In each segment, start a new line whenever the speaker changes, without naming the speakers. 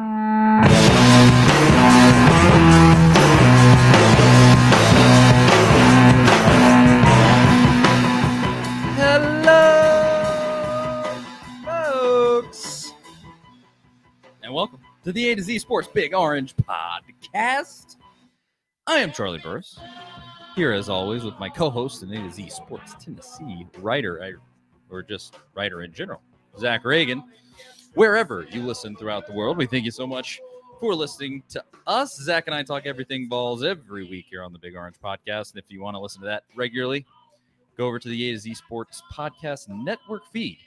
Hello, folks, and welcome to the A to Z Sports Big Orange Podcast. I am Charlie Burris, here as always with my co-host and A to Z Sports Tennessee writer, or just writer in general, Zach Ragan. Wherever you listen throughout the world, we thank you so much for listening to us. Zach and I talk everything balls every week here on the Big Orange Podcast, and if you want to listen to that regularly, go over to the A to Z Sports Podcast Network feed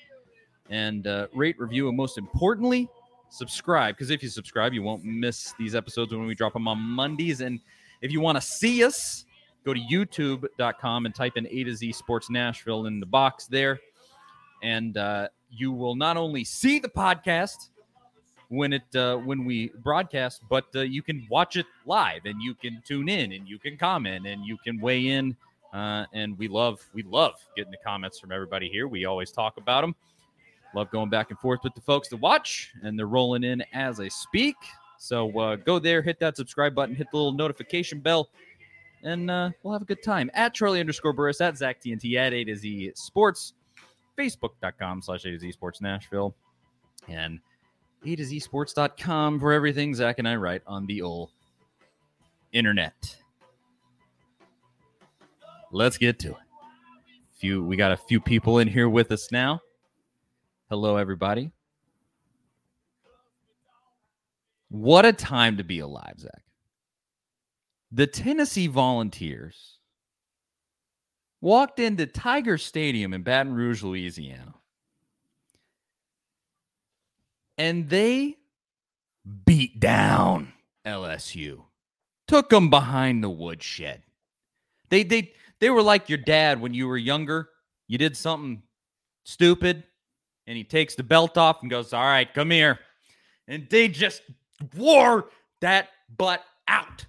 and uh, rate, review, and most importantly, subscribe. Because if you subscribe, you won't miss these episodes when we drop them on Mondays. And if you want to see us, go to youtube.com and type in A to Z Sports Nashville in the box there. And uh, you will not only see the podcast when it uh, when we broadcast, but uh, you can watch it live and you can tune in and you can comment and you can weigh in uh, and we love we love getting the comments from everybody here. We always talk about them. Love going back and forth with the folks to watch, and they're rolling in as I speak. So uh, go there, hit that subscribe button, hit the little notification bell, and uh, we'll have a good time. At Charlie underscore Burris, at Zach TNT, at A to Z Sports, Facebook.com slash A to Z Sports Nashville, and A to Z Sports.com for everything Zach and I write on the old internet let's get to it. Few we got a few people in here with us now. Hello, everybody. What a time to be alive, Zach. The Tennessee Volunteers walked into Tiger Stadium in Baton Rouge, Louisiana, and they beat down LSU, took them behind the woodshed. They they they were like your dad when you were younger. You did something stupid, and he takes the belt off and goes, "All right, come here," and they just wore that butt out.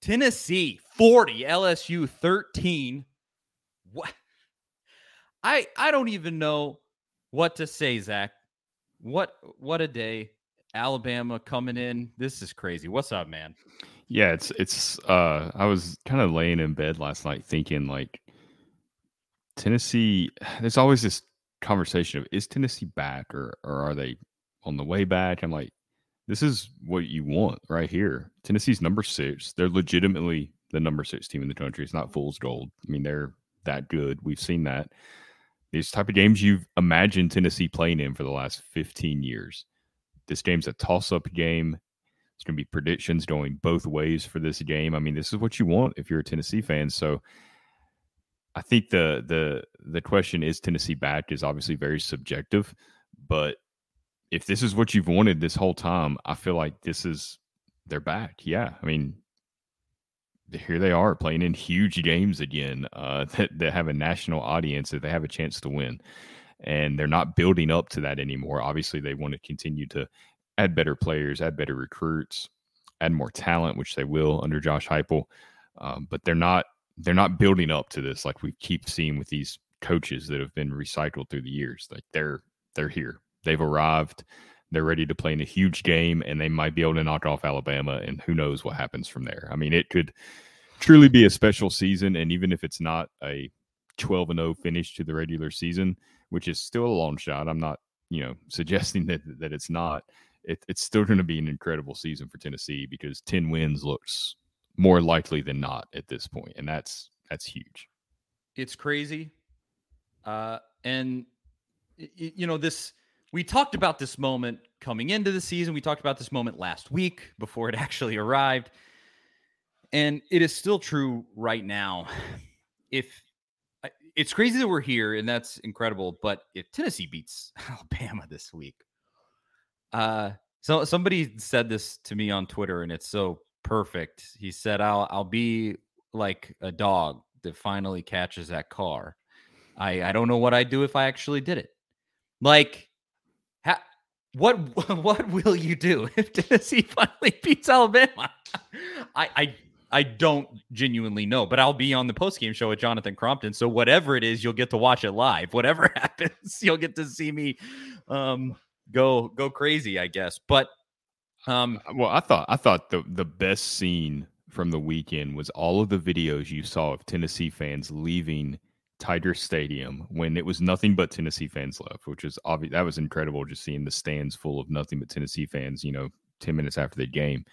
Tennessee 40, LSU 13. What? I I don't even know what to say, Zach. What what a day. Alabama coming in. This is crazy. What's up, man?
Yeah, it's it's uh I was kind of laying in bed last night thinking like Tennessee there's always this conversation of is Tennessee back or or are they on the way back? I'm like this is what you want right here. Tennessee's number 6. They're legitimately the number 6 team in the country. It's not fool's gold. I mean, they're that good. We've seen that. These type of games you've imagined Tennessee playing in for the last 15 years. This game's a toss-up game. It's going to be predictions going both ways for this game. I mean, this is what you want if you're a Tennessee fan. So I think the the the question is Tennessee back is obviously very subjective, but if this is what you've wanted this whole time, I feel like this is they're back. Yeah, I mean, here they are playing in huge games again uh, that, that have a national audience that they have a chance to win, and they're not building up to that anymore. Obviously, they want to continue to add better players, add better recruits, add more talent, which they will under Josh Heupel. Um, but they're not they're not building up to this like we keep seeing with these coaches that have been recycled through the years. Like they're they're here. They've arrived. They're ready to play in a huge game, and they might be able to knock off Alabama. And who knows what happens from there? I mean, it could truly be a special season. And even if it's not a 12 and 0 finish to the regular season, which is still a long shot, I'm not, you know, suggesting that that it's not. It, it's still going to be an incredible season for Tennessee because 10 wins looks more likely than not at this point, and that's that's huge.
It's crazy. Uh, and you know this we talked about this moment coming into the season. We talked about this moment last week before it actually arrived. And it is still true right now. If it's crazy that we're here and that's incredible, but if Tennessee beats Alabama this week, uh So somebody said this to me on Twitter, and it's so perfect. He said, "I'll I'll be like a dog that finally catches that car. I I don't know what I'd do if I actually did it. Like, what what will you do if Tennessee finally beats Alabama? I I I don't genuinely know, but I'll be on the post game show with Jonathan Crompton. So whatever it is, you'll get to watch it live. Whatever happens, you'll get to see me um, go go crazy, I guess. But um,
well, I thought I thought the the best scene from the weekend was all of the videos you saw of Tennessee fans leaving Tiger Stadium when it was nothing but Tennessee fans left, which was obvious. That was incredible just seeing the stands full of nothing but Tennessee fans. You know, ten minutes after the game,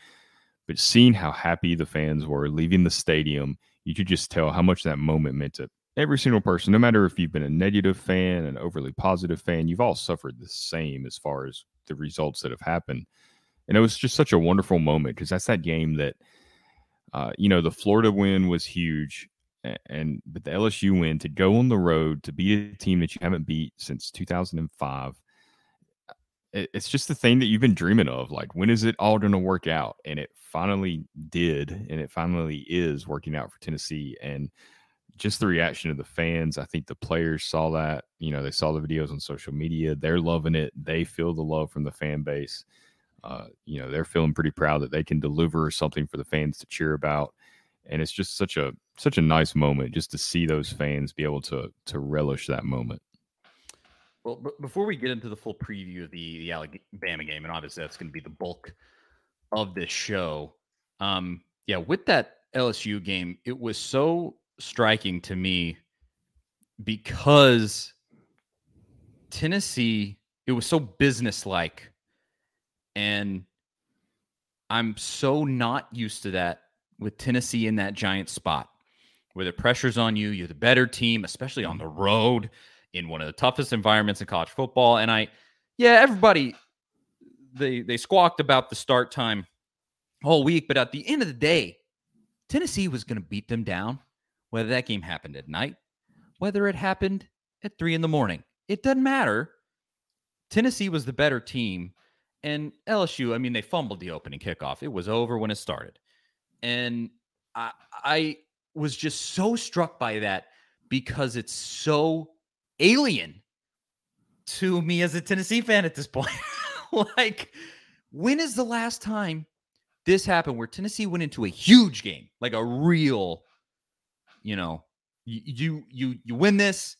but seeing how happy the fans were leaving the stadium, you could just tell how much that moment meant to every single person, no matter if you've been a negative fan, an overly positive fan, you've all suffered the same as far as the results that have happened. And it was just such a wonderful moment because that's that game that, uh, you know, the Florida win was huge. And but the LSU win to go on the road to beat a team that you haven't beat since 2005 it's just the thing that you've been dreaming of. Like, when is it all going to work out? And it finally did, and it finally is working out for Tennessee. And just the reaction of the fans. I think the players saw that. You know, they saw the videos on social media. They're loving it. They feel the love from the fan base. Uh, you know, they're feeling pretty proud that they can deliver something for the fans to cheer about. And it's just such a such a nice moment just to see those fans be able to to relish that moment.
Well, b- before we get into the full preview of the, the Alabama game, and obviously that's going to be the bulk of this show. Um, yeah, with that LSU game, it was so striking to me because Tennessee, it was so businesslike. And I'm so not used to that with Tennessee in that giant spot where the pressure's on you. You're the better team, especially on the road in one of the toughest environments in college football. And I, yeah, everybody, they they squawked about the start time all week, but at the end of the day, Tennessee was going to beat them down whether that game happened at night, whether it happened at three in the morning. It doesn't matter. Tennessee was the better team. And LSU, I mean, they fumbled the opening kickoff. It was over when it started. And I, I was just so struck by that because it's so alien to me as a Tennessee fan at this point. like, when is the last time this happened where Tennessee went into a huge game, like a real you know, you you you win this,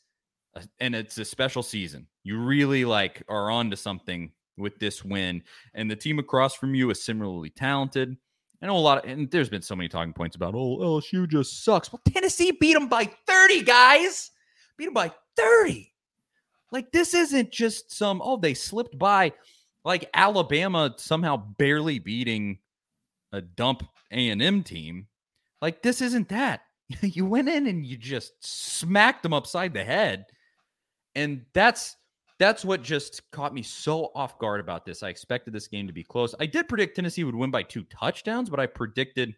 uh, and it's a special season. You really like are on to something with this win, and the team across from you is similarly talented. I know a lot, of, and there's been so many talking points about, oh, LSU just sucks. Well, Tennessee beat them by 30, guys. Beat them by 30. Like this isn't just some, oh, they slipped by, like Alabama somehow barely beating a dump A and M team. Like this isn't that. you went in and you just smacked them upside the head. And that's that's what just caught me so off guard about this. I expected this game to be close. I did predict Tennessee would win by two touchdowns, but I predicted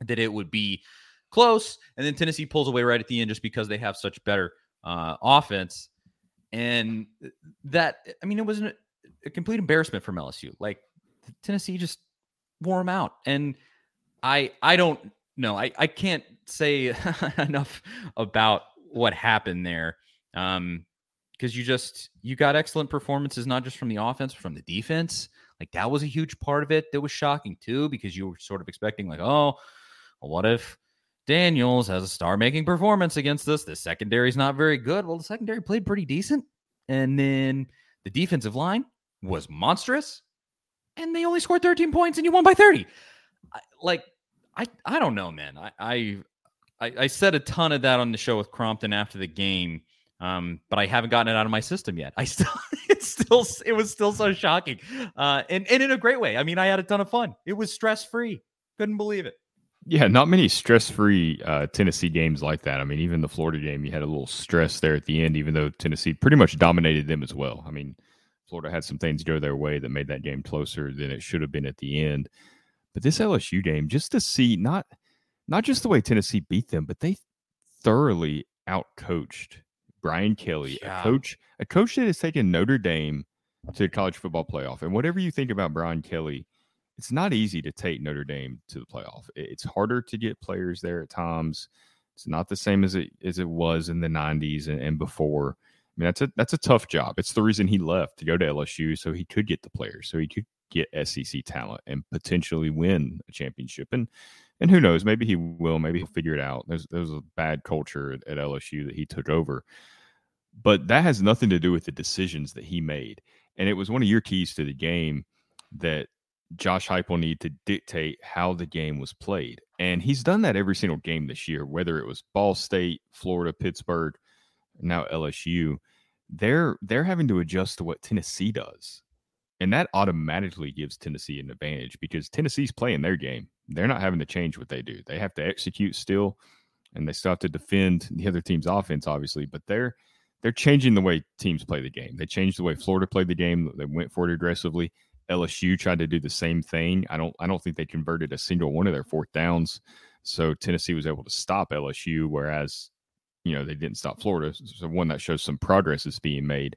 that it would be close. And then Tennessee pulls away right at the end just because they have such better uh, offense. And that, I mean, it was a complete embarrassment from LSU. Like Tennessee just wore them out. And I, I don't know. I, I can't say enough about what happened there. Um, because you just you got excellent performances not just from the offense but from the defense. Like that was a huge part of it that was shocking too because you were sort of expecting like oh well, what if daniels has a star making performance against us? The secondary is not very good. Well the secondary played pretty decent and then the defensive line was monstrous and they only scored 13 points and you won by 30 like i i don't know man. I i I, I said a ton of that on the show with Crompton after the game, um, but I haven't gotten it out of my system yet. I still, it's still, it was still so shocking, uh, and and in a great way. I mean, I had a ton of fun. It was stress free. Couldn't believe it.
Yeah, not many stress-free uh, Tennessee games like that. I mean, even the Florida game, you had a little stress there at the end, even though Tennessee pretty much dominated them as well. I mean, Florida had some things go their way that made that game closer than it should have been at the end. But this LSU game, just to see not not just the way Tennessee beat them, but they thoroughly outcoached Brian Kelly, yeah. a coach, a coach that has taken Notre Dame to the college football playoff. And whatever you think about Brian Kelly, it's not easy to take Notre Dame to the playoff. It's harder to get players there at times. It's not the same as it as it was in the '90s and, and before. I mean, that's a that's a tough job. It's the reason he left to go to LSU, so he could get the players, so he could get SEC talent and potentially win a championship. And and who knows, maybe he will. Maybe he'll figure it out. There's there's a bad culture at, at LSU that he took over, but that has nothing to do with the decisions that he made. And it was one of your keys to the game that Josh Heupel needed to dictate how the game was played. And he's done that every single game this year, whether it was Ball State, Florida, Pittsburgh, now LSU. They're they're having to adjust to what Tennessee does. And that automatically gives Tennessee an advantage because Tennessee's playing their game. They're not having to change what they do. They have to execute still, and they still have to defend the other team's offense, obviously. But they're they're changing the way teams play the game. They changed the way Florida played the game. They went for it aggressively. LSU tried to do the same thing. I don't I don't think they converted a single one of their fourth downs. So Tennessee was able to stop LSU, whereas you know they didn't stop Florida. So one that shows some progress is being made.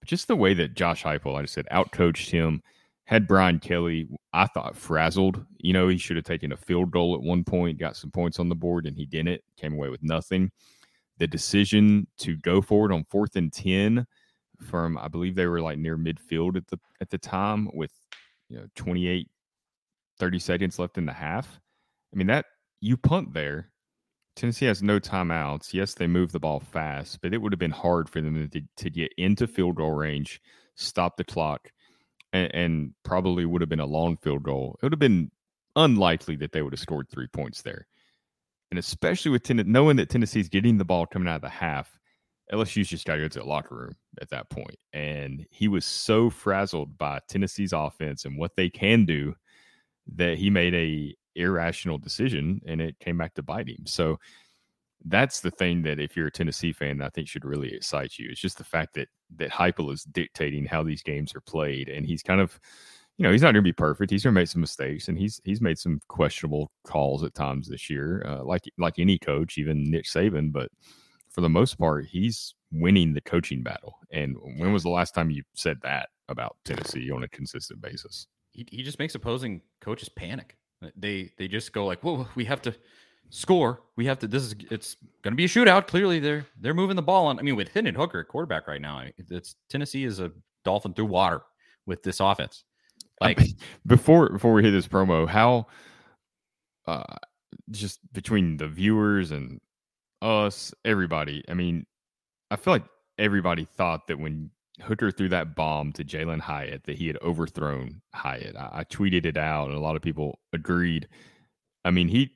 But just the way that Josh Heupel, like I said, outcoached him, had Brian Kelly, I thought frazzled. You know, he should have taken a field goal at one point, got some points on the board, and he didn't. Came away with nothing. The decision to go forward on fourth and ten from I believe they were like near midfield at the at the time with you know 28 30 seconds left in the half. I mean that you punt there. Tennessee has no timeouts. Yes, they move the ball fast, but it would have been hard for them to, to get into field goal range, stop the clock, and, and probably would have been a long field goal. It would have been unlikely that they would have scored three points there. And especially with Tennessee, knowing that Tennessee's getting the ball coming out of the half, LSU's just got to go to the locker room at that point. And he was so frazzled by Tennessee's offense and what they can do that he made a irrational decision and it came back to bite him. So that's the thing that if you're a Tennessee fan, I think should really excite you. It's just the fact that that Heupel is dictating how these games are played, and he's kind of, you know, he's not going to be perfect. He's going to make some mistakes, and he's he's made some questionable calls at times this year, uh, like like any coach, even Nick Saban. But for the most part, he's winning the coaching battle. And when was the last time you said that about Tennessee on a consistent basis?
He, he just makes opposing coaches panic. They they just go like, "Whoa, we have to score. We have to. This is it's going to be a shootout. Clearly, they're they're moving the ball on. I mean, with Hendon Hooker at quarterback right now, it's Tennessee is a dolphin through water with this offense. Like
before before we hit this promo, how uh just between the viewers and us, everybody. I mean, I feel like everybody thought that when Hooker threw that bomb to Jalin Hyatt that he had overthrown Hyatt. I, I, tweeted it out, and a lot of people agreed. I mean, he,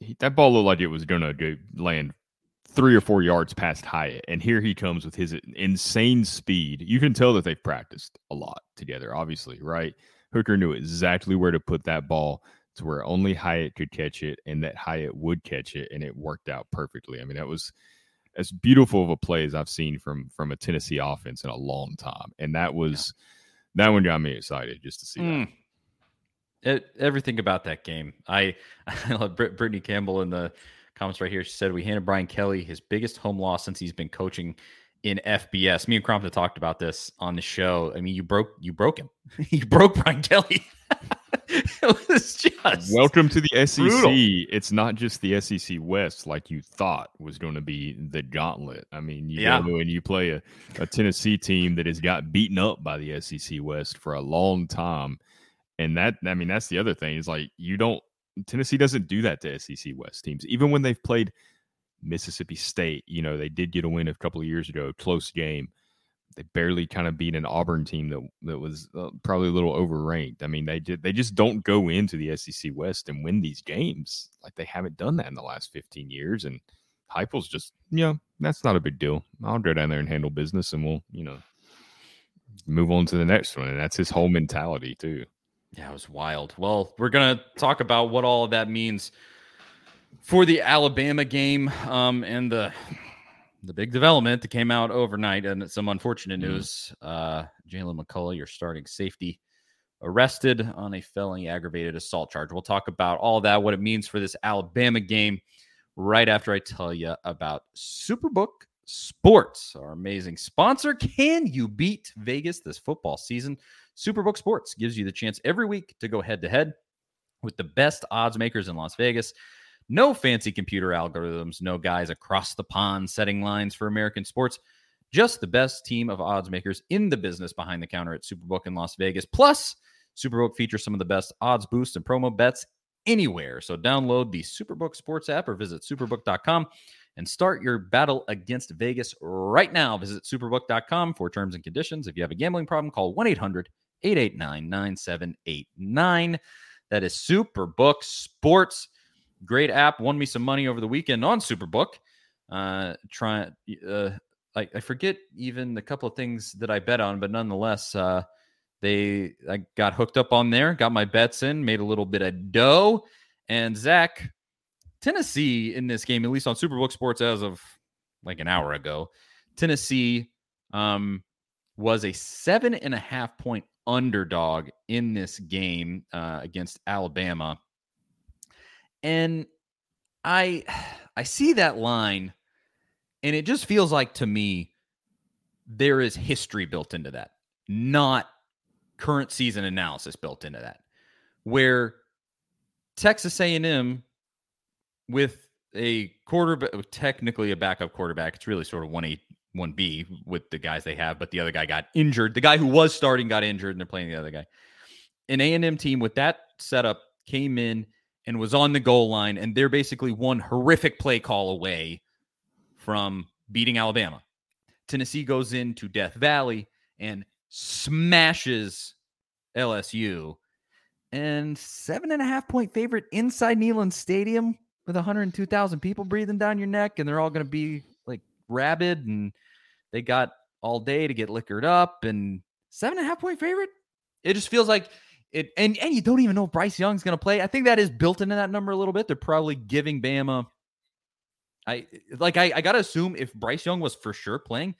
he that ball looked like it was going to land three or four yards past Hyatt, and here he comes with his insane speed. You can tell that they've practiced a lot together, obviously, right? Hooker knew exactly where to put that ball to where only Hyatt could catch it and that Hyatt would catch it and it worked out perfectly. I mean, that was as beautiful of a play as I've seen from from a Tennessee offense in a long time. And that was yeah. that one got me excited just to see mm. that.
It, everything about that game. I I love Brittany Campbell in the comments right here. She said we handed Brian Kelly his biggest home loss since he's been coaching in FBS. Me and Crompton talked about this on the show. I mean, you broke you broke him. you broke Brian Kelly.
it was just welcome to the SEC. Brutal. It's not just the SEC West like you thought was going to be the gauntlet. I mean, you yeah. go and you play a, a Tennessee team that has got beaten up by the SEC West for a long time. And that, I mean, that's the other thing is like you don't, Tennessee doesn't do that to SEC West teams. Even when they've played Mississippi State, you know, they did get a win a couple of years ago, close game they barely kind of beat an Auburn team that that was uh, probably a little overranked. I mean, they did they just don't go into the SEC West and win these games like they haven't done that in the last 15 years. And Heupel's just, you know, that's not a big deal. I'll go down there and handle business, and we'll, you know, move on to the next one. And that's his whole mentality too.
Yeah, it was wild. Well, we're gonna talk about what all of that means for the Alabama game um, and the the big development that came out overnight, and some unfortunate mm-hmm. news. Uh, Jaylen McCollough, your starting safety, arrested on a felony aggravated assault charge. We'll talk about all that, what it means for this Alabama game, right after I tell you about Superbook Sports, our amazing sponsor. Can you beat Vegas this football season? Superbook Sports gives you the chance every week to go head to head with the best odds makers in Las Vegas. No fancy computer algorithms, no guys across the pond setting lines for American sports. Just the best team of odds makers in the business behind the counter at Superbook in Las Vegas. Plus, Superbook features some of the best odds boosts and promo bets anywhere. So download the Superbook Sports app or visit superbook.com and start your battle against Vegas right now. Visit superbook.com for terms and conditions. If you have a gambling problem, call 1 800 889 9789. That is Superbook Sports. Great app. Won me some money over the weekend on Superbook. Uh, try, uh, I, I forget even the couple of things that I bet on, but nonetheless, uh, they I got hooked up on there, got my bets in, made a little bit of dough. And Zach, Tennessee in this game, at least on Superbook Sports as of like an hour ago, Tennessee um, was a seven and a half point underdog in this game uh, against Alabama. And I I see that line and it just feels like to me there is history built into that, not current season analysis built into that. Where Texas A&M with a quarterback, technically a backup quarterback, it's really sort of one one B with the guys they have, but the other guy got injured. The guy who was starting got injured, and they're playing the other guy. An A and M team with that setup came in and was on the goal line, and they're basically one horrific play call away from beating Alabama. Tennessee goes into Death Valley and smashes LSU. And seven and a half point favorite inside Neyland Stadium with 102,000 people breathing down your neck, and they're all going to be rabid, and they got all day to get liquored up, and seven and a half point favorite. It just feels like it, and and you don't even know if Bryce Young's to play. I think that is built into that number a little bit. They're probably giving Bama. I like I, I gotta assume if Bryce Young was for sure playing,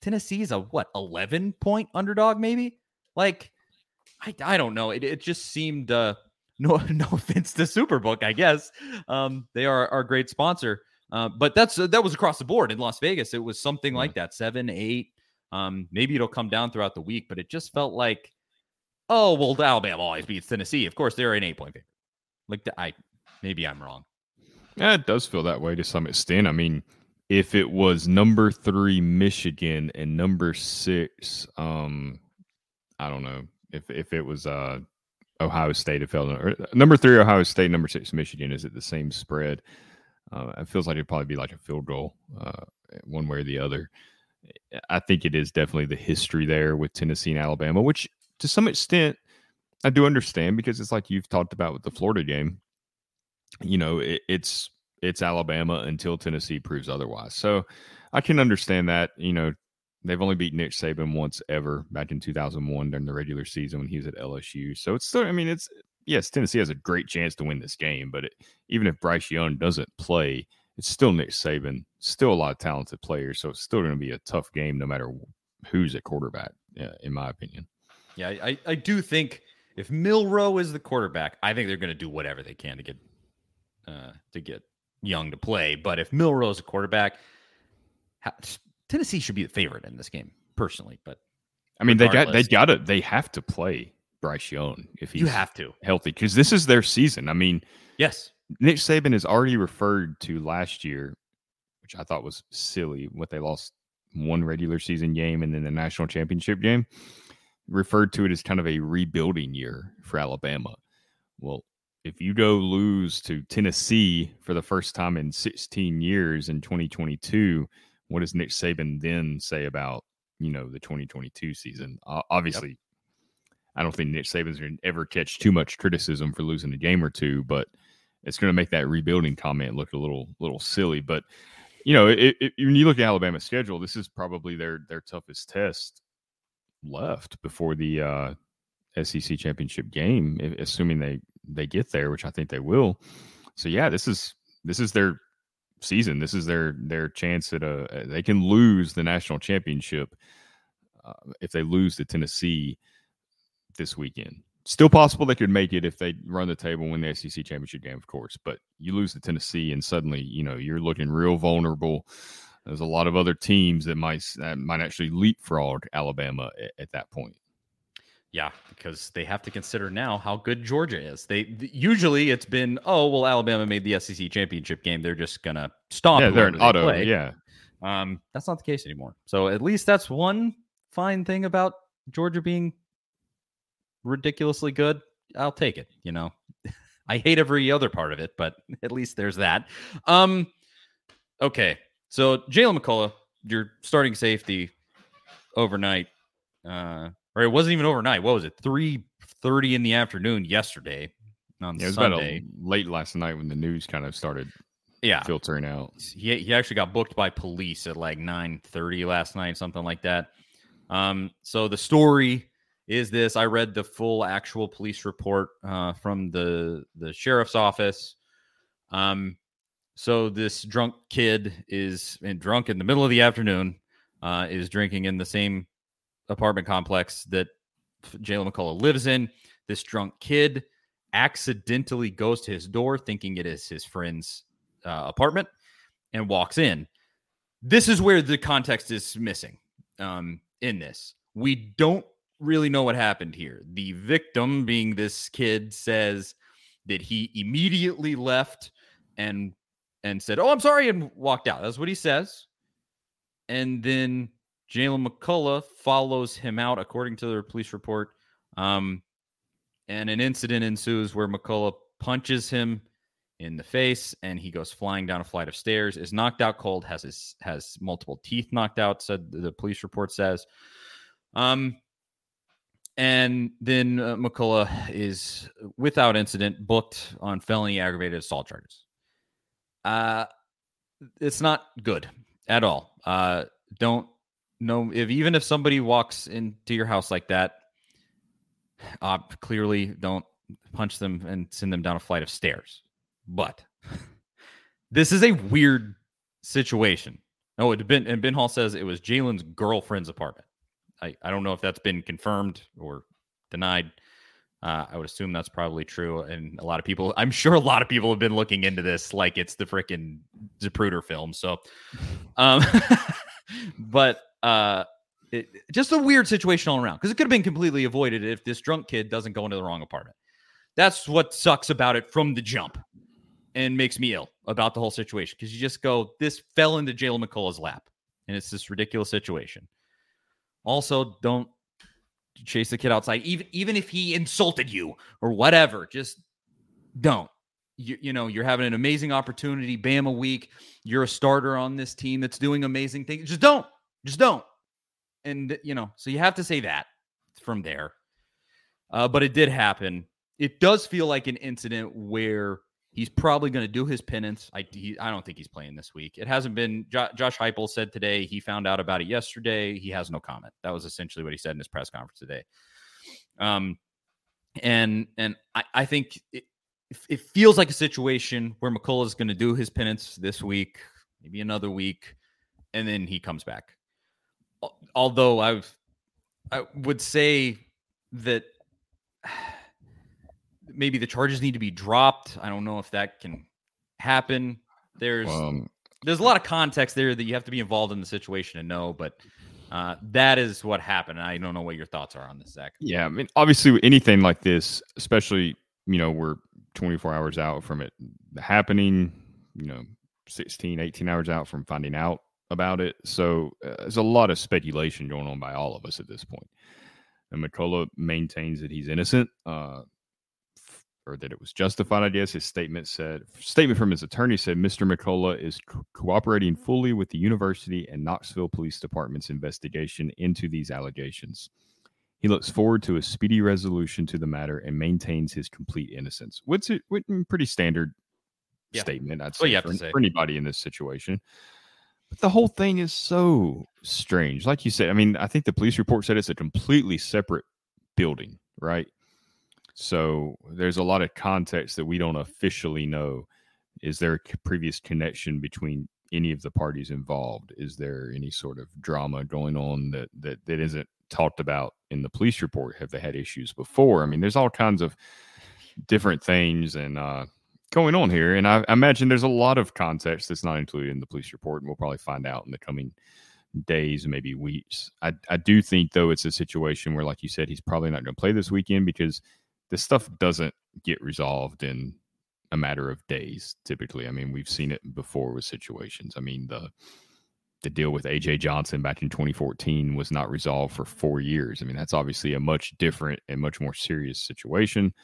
Tennessee's a what 11 point underdog maybe. Like I, I don't know. It, it just seemed uh, no no offense to Superbook, I guess. Um, they are our great sponsor. Uh, but that's uh, that was across the board in Las Vegas. It was something like that, seven, eight. Um, maybe it'll come down throughout the week, but it just felt like, oh well, Alabama always beats Tennessee. Of course, they're an eight point favorite. Like the, I, maybe I'm wrong.
Yeah, it does feel that way to some extent. I mean, if it was number three Michigan and number six, um, I don't know if if it was uh Ohio State, it felt or number three Ohio State, number six Michigan. Is it the same spread? Uh, it feels like it'd probably be like a field goal, uh, one way or the other. I think it is definitely the history there with Tennessee and Alabama, which to some extent I do understand because it's like you've talked about with the Florida game. You know, it, it's it's Alabama until Tennessee proves otherwise. So I can understand that. You know, they've only beat Nick Saban once ever back in 2001 during the regular season when he was at LSU. So it's still, I mean, it's yes, Tennessee has a great chance to win this game, but it, even if Bryce Young doesn't play, it's still Nick Saban, still a lot of talented players. So it's still going to be a tough game no matter who's at quarterback, in my opinion.
Yeah, I, I do think if Milroe is the quarterback, I think they're going to do whatever they can to get uh, to get Young to play. But if Milroe is a quarterback, Tennessee should be the favorite in this game, personally. But
I mean, they got they got to they have to play Bryce Young if he's
you have to
healthy because this is their season. I mean,
yes,
Nick Saban has already referred to last year, which I thought was silly. What they lost one regular season game and then the national championship game, referred to it as kind of a rebuilding year for Alabama. Well, if you go lose to Tennessee for the first time in 16 years in 2022, what does Nick Saban then say about you know the 2022 season? Uh, obviously, yep. I don't think Nick Saban's going to ever catch too much criticism for losing a game or two, but it's going to make that rebuilding comment look a little little silly. But you know, it, it, when you look at Alabama's schedule, this is probably their their toughest test left before the uh, SEC championship game, assuming they they get there, which I think they will. So yeah, this is this is their season. This is their their chance at a they can lose the national championship uh, if they lose to Tennessee this weekend. Still possible they could make it if they run the table win the SEC championship game, of course. But you lose to Tennessee, and suddenly you know you're looking real vulnerable. There's a lot of other teams that might that might actually leapfrog Alabama at, at that point.
Yeah, because they have to consider now how good Georgia is. They th- usually it's been oh well Alabama made the SEC championship game. They're just gonna stomp.
yeah, they're an
they
auto.
play.
Yeah,
Um, that's not the case anymore. So at least that's one fine thing about Georgia being ridiculously good. I'll take it. You know, I hate every other part of it, but at least there's that. Um, okay. So Jaylen McCollough, your starting safety overnight, uh, or it wasn't even overnight. What was it? Three thirty in the afternoon yesterday on
yeah it was about
Sunday.
a, late last night when the news kind of started
yeah,
filtering out.
he he actually got booked by police at like 9:30 last night, something like that. Um, so the story is this: I read the full actual police report uh, from the the sheriff's office. Um, so this drunk kid is drunk in the middle of the afternoon, uh, is drinking in the same apartment complex that Jaylen McCollough lives in. This drunk kid accidentally goes to his door, thinking it is his friend's uh, apartment and walks in. This is where the context is missing um, in this. We don't really know what happened here. The victim, being this kid, says that he immediately left and and said, "Oh, I'm sorry," and walked out. That's what he says. And then Jaylen McCollough follows him out, according to the police report. Um, and an incident ensues where McCollough punches him in the face and he goes flying down a flight of stairs is knocked out cold has his has multiple teeth knocked out said the police report says um and then uh, McCollough is without incident booked on felony aggravated assault charges uh it's not good at all uh don't know if even if somebody walks into your house like that uh clearly don't punch them and send them down a flight of stairs but this is a weird situation. Oh, it been and Ben Hall says it was Jaylen's girlfriend's apartment. I, I don't know if that's been confirmed or denied. Uh, I would assume that's probably true. And a lot of people, I'm sure a lot of people have been looking into this like it's the freaking Zapruder film. So, um, but uh, it, just a weird situation all around because it could have been completely avoided if this drunk kid doesn't go into the wrong apartment. That's what sucks about it from the jump and makes me ill about the whole situation because you just go, this fell into Jaylen McCollough's lap, and it's this ridiculous situation. Also, don't chase the kid outside, even even if he insulted you or whatever. Just don't. You, you know, you're having an amazing opportunity, Bama week. You're a starter on this team that's doing amazing things. Just don't. Just don't. And you know, so you have to say that from there. Uh, but it did happen. It does feel like an incident where He's probably going to do his penance. I he, I don't think he's playing this week. It hasn't been. Jo- Josh Heupel said today he found out about it yesterday. He has no comment. That was essentially what he said in his press conference today. Um, and and I, I think it, it feels like a situation where McCollough is going to do his penance this week, maybe another week, and then he comes back. Although I've I would say that maybe the charges need to be dropped. I don't know if that can happen. There's
Um,
there's a lot of context there that you have to be involved in the situation to know, but uh, that is what happened. I don't know what your thoughts are on this, Zach.
yeah, I mean, obviously, anything like this, especially you know, we're 24 hours out from it happening. You know, 16, 18 hours out from finding out about it. So uh, there's a lot of speculation going on by all of us at this point. And McCollough maintains that he's innocent. Uh, or that it was justified. I guess his statement said statement from his attorney said Mr. McCollough is co- cooperating fully with the university and Knoxville Police Department's investigation into these allegations. He looks forward to a speedy resolution to the matter and maintains his complete innocence. What's it? What, pretty standard
Yeah.
statement. I'd say
what you have
for,
say.
for anybody in this situation. But the whole thing is so strange. Like you said, I mean, I think the police report said it's a completely separate building, right? So there's a lot of context that we don't officially know. Is there a previous connection between any of the parties involved? Is there any sort of drama going on that that, that isn't talked about in the police report? Have they had issues before? I mean, there's all kinds of different things, and uh, going on here, and I, I imagine there's a lot of context that's not included in the police report, and we'll probably find out in the coming days, maybe weeks. I, I do think though it's a situation where, like you said, he's probably not going to play this weekend because this stuff doesn't get resolved in a matter of days. Typically, I mean, we've seen it before with situations. I mean, the the deal with AJ Johnson back in 2014 was not resolved for four years. I mean, that's obviously a much different and much more serious situation.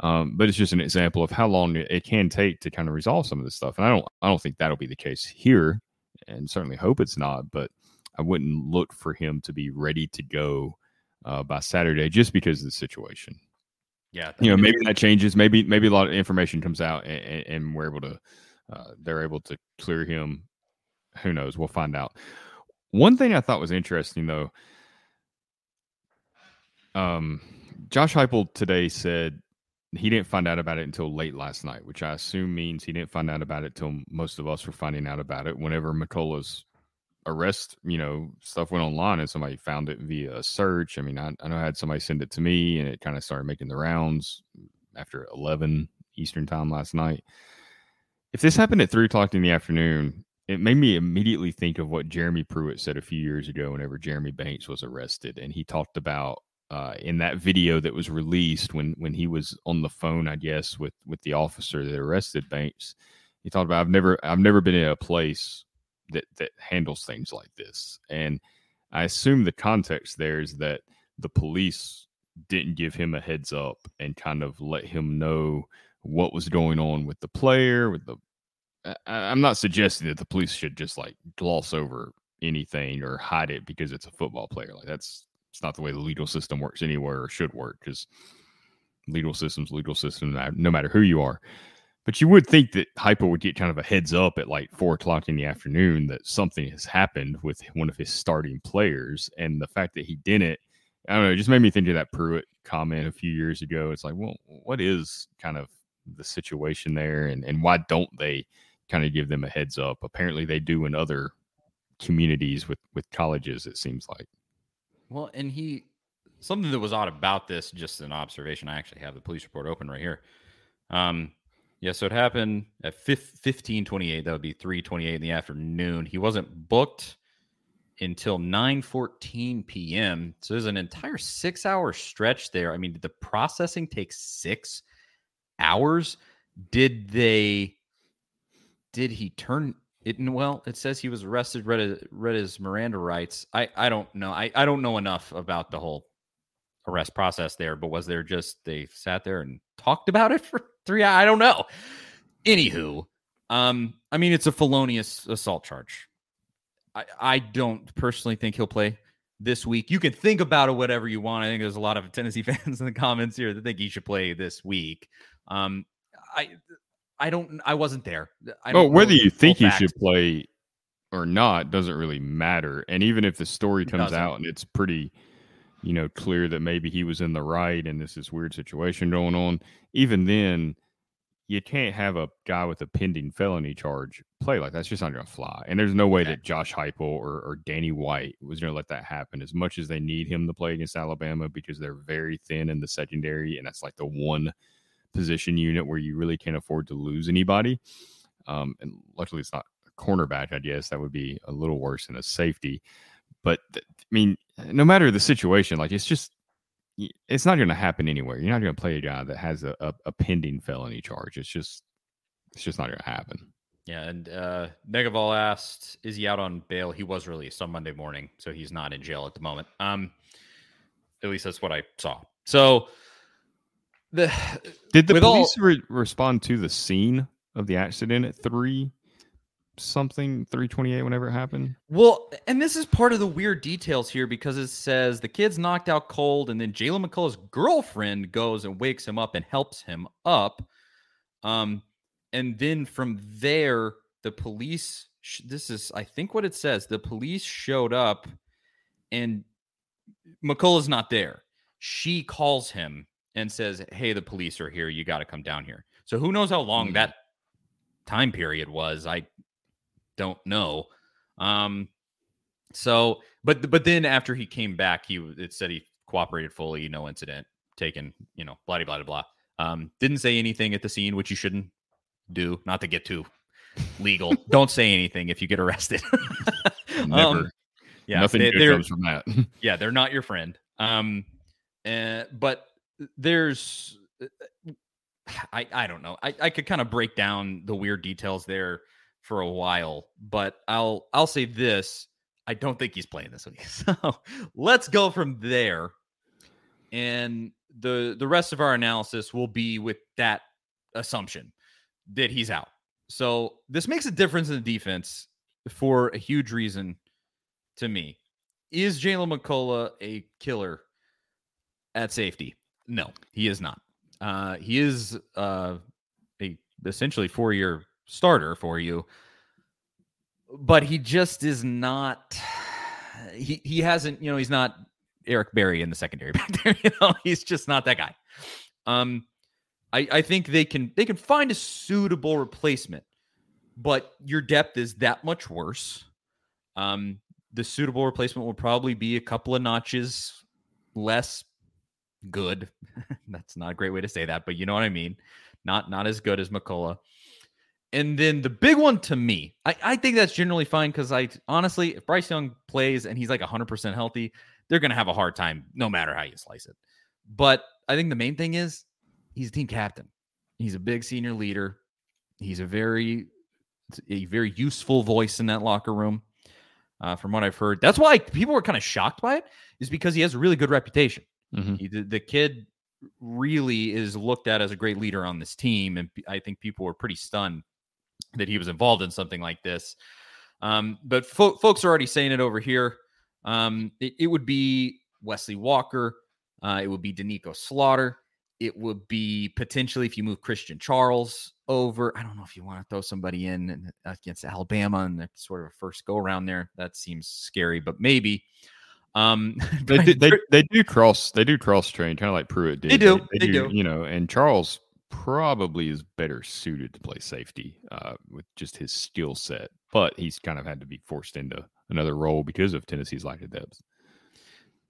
Um, but it's just an example of how long it can take to kind of resolve some of this stuff. And I don't, I don't think that'll be the case here, and certainly hope it's not. But I wouldn't look for him to be ready to go uh, by Saturday just because of the situation.
Yeah,
You know, maybe that changes. Maybe, maybe a lot of information comes out, and, and we're able to, uh, they're able to clear him. Who knows? We'll find out. One thing I thought was interesting, though. Um, Josh Heupel today said he didn't find out about it until late last night, which I assume means he didn't find out about it till most of us were finding out about it whenever McCullough's arrest, you know, stuff went online and somebody found it via a search. I mean, I, I know I had somebody send it to me and it kind of started making the rounds after 11 Eastern time last night. If this happened at three o'clock in the afternoon, it made me immediately think of what Jeremy Pruitt said a few years ago whenever Jeremy Banks was arrested. And he talked about uh, in that video that was released when when he was on the phone, I guess, with with the officer that arrested Banks. He talked about I've never I've never been in a place that that handles things like this, and I assume the context there is that the police didn't give him a heads up and kind of let him know what was going on with the player with the I, i'm not suggesting that the police should just like gloss over anything or hide it because it's a football player like that's it's not the way the legal system works anywhere or should work because legal systems, legal system, no matter who you are. But you would think that Heupel would get kind of a heads up at like four o'clock in the afternoon that something has happened with one of his starting players. And the fact that he didn't, I don't know, it just made me think of that Pruitt comment a few years ago. It's like, well, what is kind of the situation there? And, and why don't they kind of give them a heads up? Apparently they do in other communities with, with colleges, it seems like.
Well, and he something that was odd about this, just an observation. I actually have the police report open right here. Um, yeah, so it happened at 15 28. That would be 3 28 in the afternoon. He wasn't booked until 9 14 p.m. So there's an entire six hour stretch there. I mean, did the processing take six hours? Did they, did he turn it well, it says he was arrested, read read his Miranda rights. I I don't know. I I don't know enough about the whole arrest process there, but was there just they sat there and talked about it for three? I don't know. Anywho, um, I mean it's a felonious assault charge. I I don't personally think he'll play this week. You can think about it whatever you want. I think there's a lot of Tennessee fans in the comments here that think he should play this week. Um, I I don't. I wasn't there. I
oh, whether you think he should play or not doesn't really matter. And even if the story comes out and it's pretty, you know, clear that maybe he was in the right and this is weird situation going on, even then, you can't have a guy with a pending felony charge play like that's just not going to fly. And there's no way that Josh Heupel or, or Danny White was going to let that happen. As much as they need him to play against Alabama because they're very thin in the secondary, and that's like the one position unit where you really can't afford to lose anybody. Um, and luckily, it's not a cornerback. I guess that would be a little worse than a safety. But I mean, no matter the situation, like it's just it's not going to happen anywhere. You're not going to play a guy that has a, a, a, pending felony charge. It's just it's just not going to happen.
Yeah, and uh Negaval asked, "Is he out on bail?" He was released on Monday morning, so he's not in jail at the moment. Um, at least that's what I saw. So
the did the police all, re- respond to the scene of the accident at three something 328 whenever it happened
well and this is part of the weird details here because it says the kid's knocked out cold and then jaylen mccollough's girlfriend goes and wakes him up and helps him up um and then from there the police Sh- this is i think what it says the police showed up and mccollough's not there she calls him and says, "Hey, the police are here. You got to come down here." So who knows how long mm-hmm. that time period was? I don't know. Um, so, but but then after he came back, he it said he cooperated fully, no incident, taken, you know, blah blah blah blah. Um, didn't say anything at the scene, which you shouldn't do, not to get too legal. Don't say anything if you get arrested.
Never.
Um, yeah,
Nothing
they,
good comes from that.
yeah, they're not your friend. Um, uh, but there's, I I don't know. I I could kind of break down the weird details there for a while, but I'll I'll say this: I don't think he's playing this week. So let's go from there, and the the rest of our analysis will be with that assumption that he's out. So this makes a difference in the defense for a huge reason to me. Is Jaylen McCollough a killer at safety? No, he is not. Uh, he is uh, a essentially four year starter for you, but he just is not. He he hasn't. You know, he's not Eric Berry in the secondary back there. You know, he's just not that guy. Um, I I think they can they can find a suitable replacement, but your depth is that much worse. Um, the suitable replacement will probably be a couple of notches less good. That's not a great way to say that, but you know what I mean. Not not as good as McCollough. And then the big one to me, I, I think that's generally fine because I honestly, if Bryce Young plays and he's like 100% healthy, they're going to have a hard time no matter how you slice it. But I think the main thing is he's a team captain. He's a big senior leader. He's a very, a very useful voice in that locker room. Uh, from what I've heard, that's why people were kind of shocked by it, is because he has a really good reputation.
Mhm.
He, the, the kid really is looked at as a great leader on this team, and I think people were pretty stunned that he was involved in something like this. Um, but fo- folks are already saying it over here. Um, it, it would be Wesley Walker. Uh, it would be Doneiko Slaughter. It would be potentially if you move Christian Charles over. I don't know if you want to throw somebody in against Alabama and the sort of a first go around there. That seems scary, but maybe. Um,
they, do, they they do cross they do cross train kind of like Pruitt did.
They do, they do.
You know, and Charles probably is better suited to play safety uh, with just his skill set, but he's kind of had to be forced into another role because of Tennessee's lack of depth.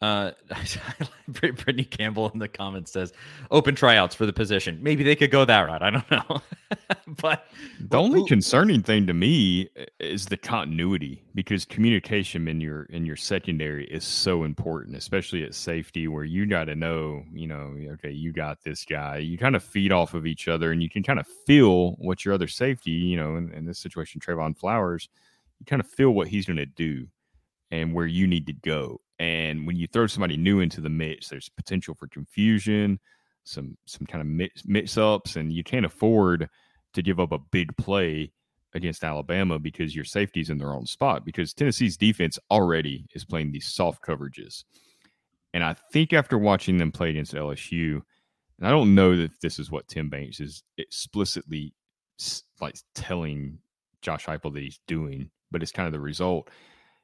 Uh, Brittany Campbell in the comments says open tryouts for the position. Maybe they could go that route. I don't know, but
The only
who-
concerning thing to me is the continuity because communication in your in your secondary is so important, especially at safety where you got to know, you know, okay, you got this guy. You kind of feed off of each other and you can kind of feel what your other safety, you know, in, in this situation, Trevon Flowers, you kind of feel what he's going to do and where you need to go. And when you throw somebody new into the mix, there's potential for confusion, some some kind of mix, mix ups, and you can't afford to give up a big play against Alabama because your safety's in their own spot. Because Tennessee's defense already is playing these soft coverages, and I think after watching them play against LSU, and I don't know that this is what Tim Banks is explicitly like telling Josh Heupel that he's doing, but it's kind of the result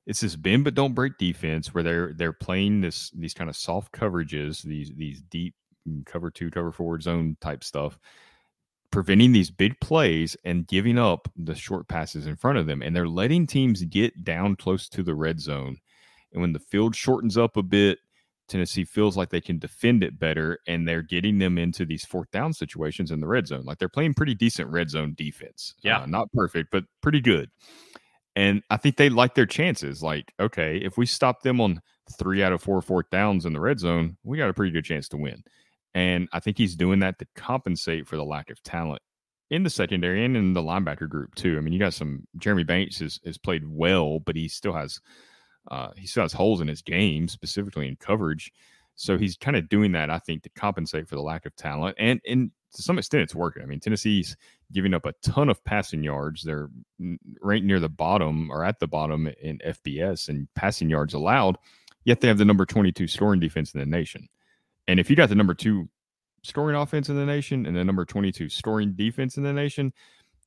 it's this bend but don't break defense where they're they're playing this these kind of soft coverages, these these deep mm, cover two, cover four zone type stuff, preventing these big plays and giving up the short passes in front of them. And they're letting teams get down close to the red zone. And when the field shortens up a bit, Tennessee feels like they can defend it better and they're getting them into these fourth down situations in the red zone. Like they're playing pretty decent red zone defense.
Yeah.
Uh, not perfect, but pretty good. And I think they like their chances. Like, okay, if we stop them on three out of four fourth downs in the red zone, we got a pretty good chance to win. And I think he's doing that to compensate for the lack of talent in the secondary and in the linebacker group too. I mean, you got some Jeremy Banks has, has played well, but he still has uh, he still has holes in his game, specifically in coverage. So he's kind of doing that, I think, to compensate for the lack of talent. And and to some extent, it's working. I mean, Tennessee's giving up a ton of passing yards. They're right near the bottom or at the bottom in FBS and passing yards allowed. Yet they have the number 22 scoring defense in the nation. And if you got the number two scoring offense in the nation and the number 22 scoring defense in the nation,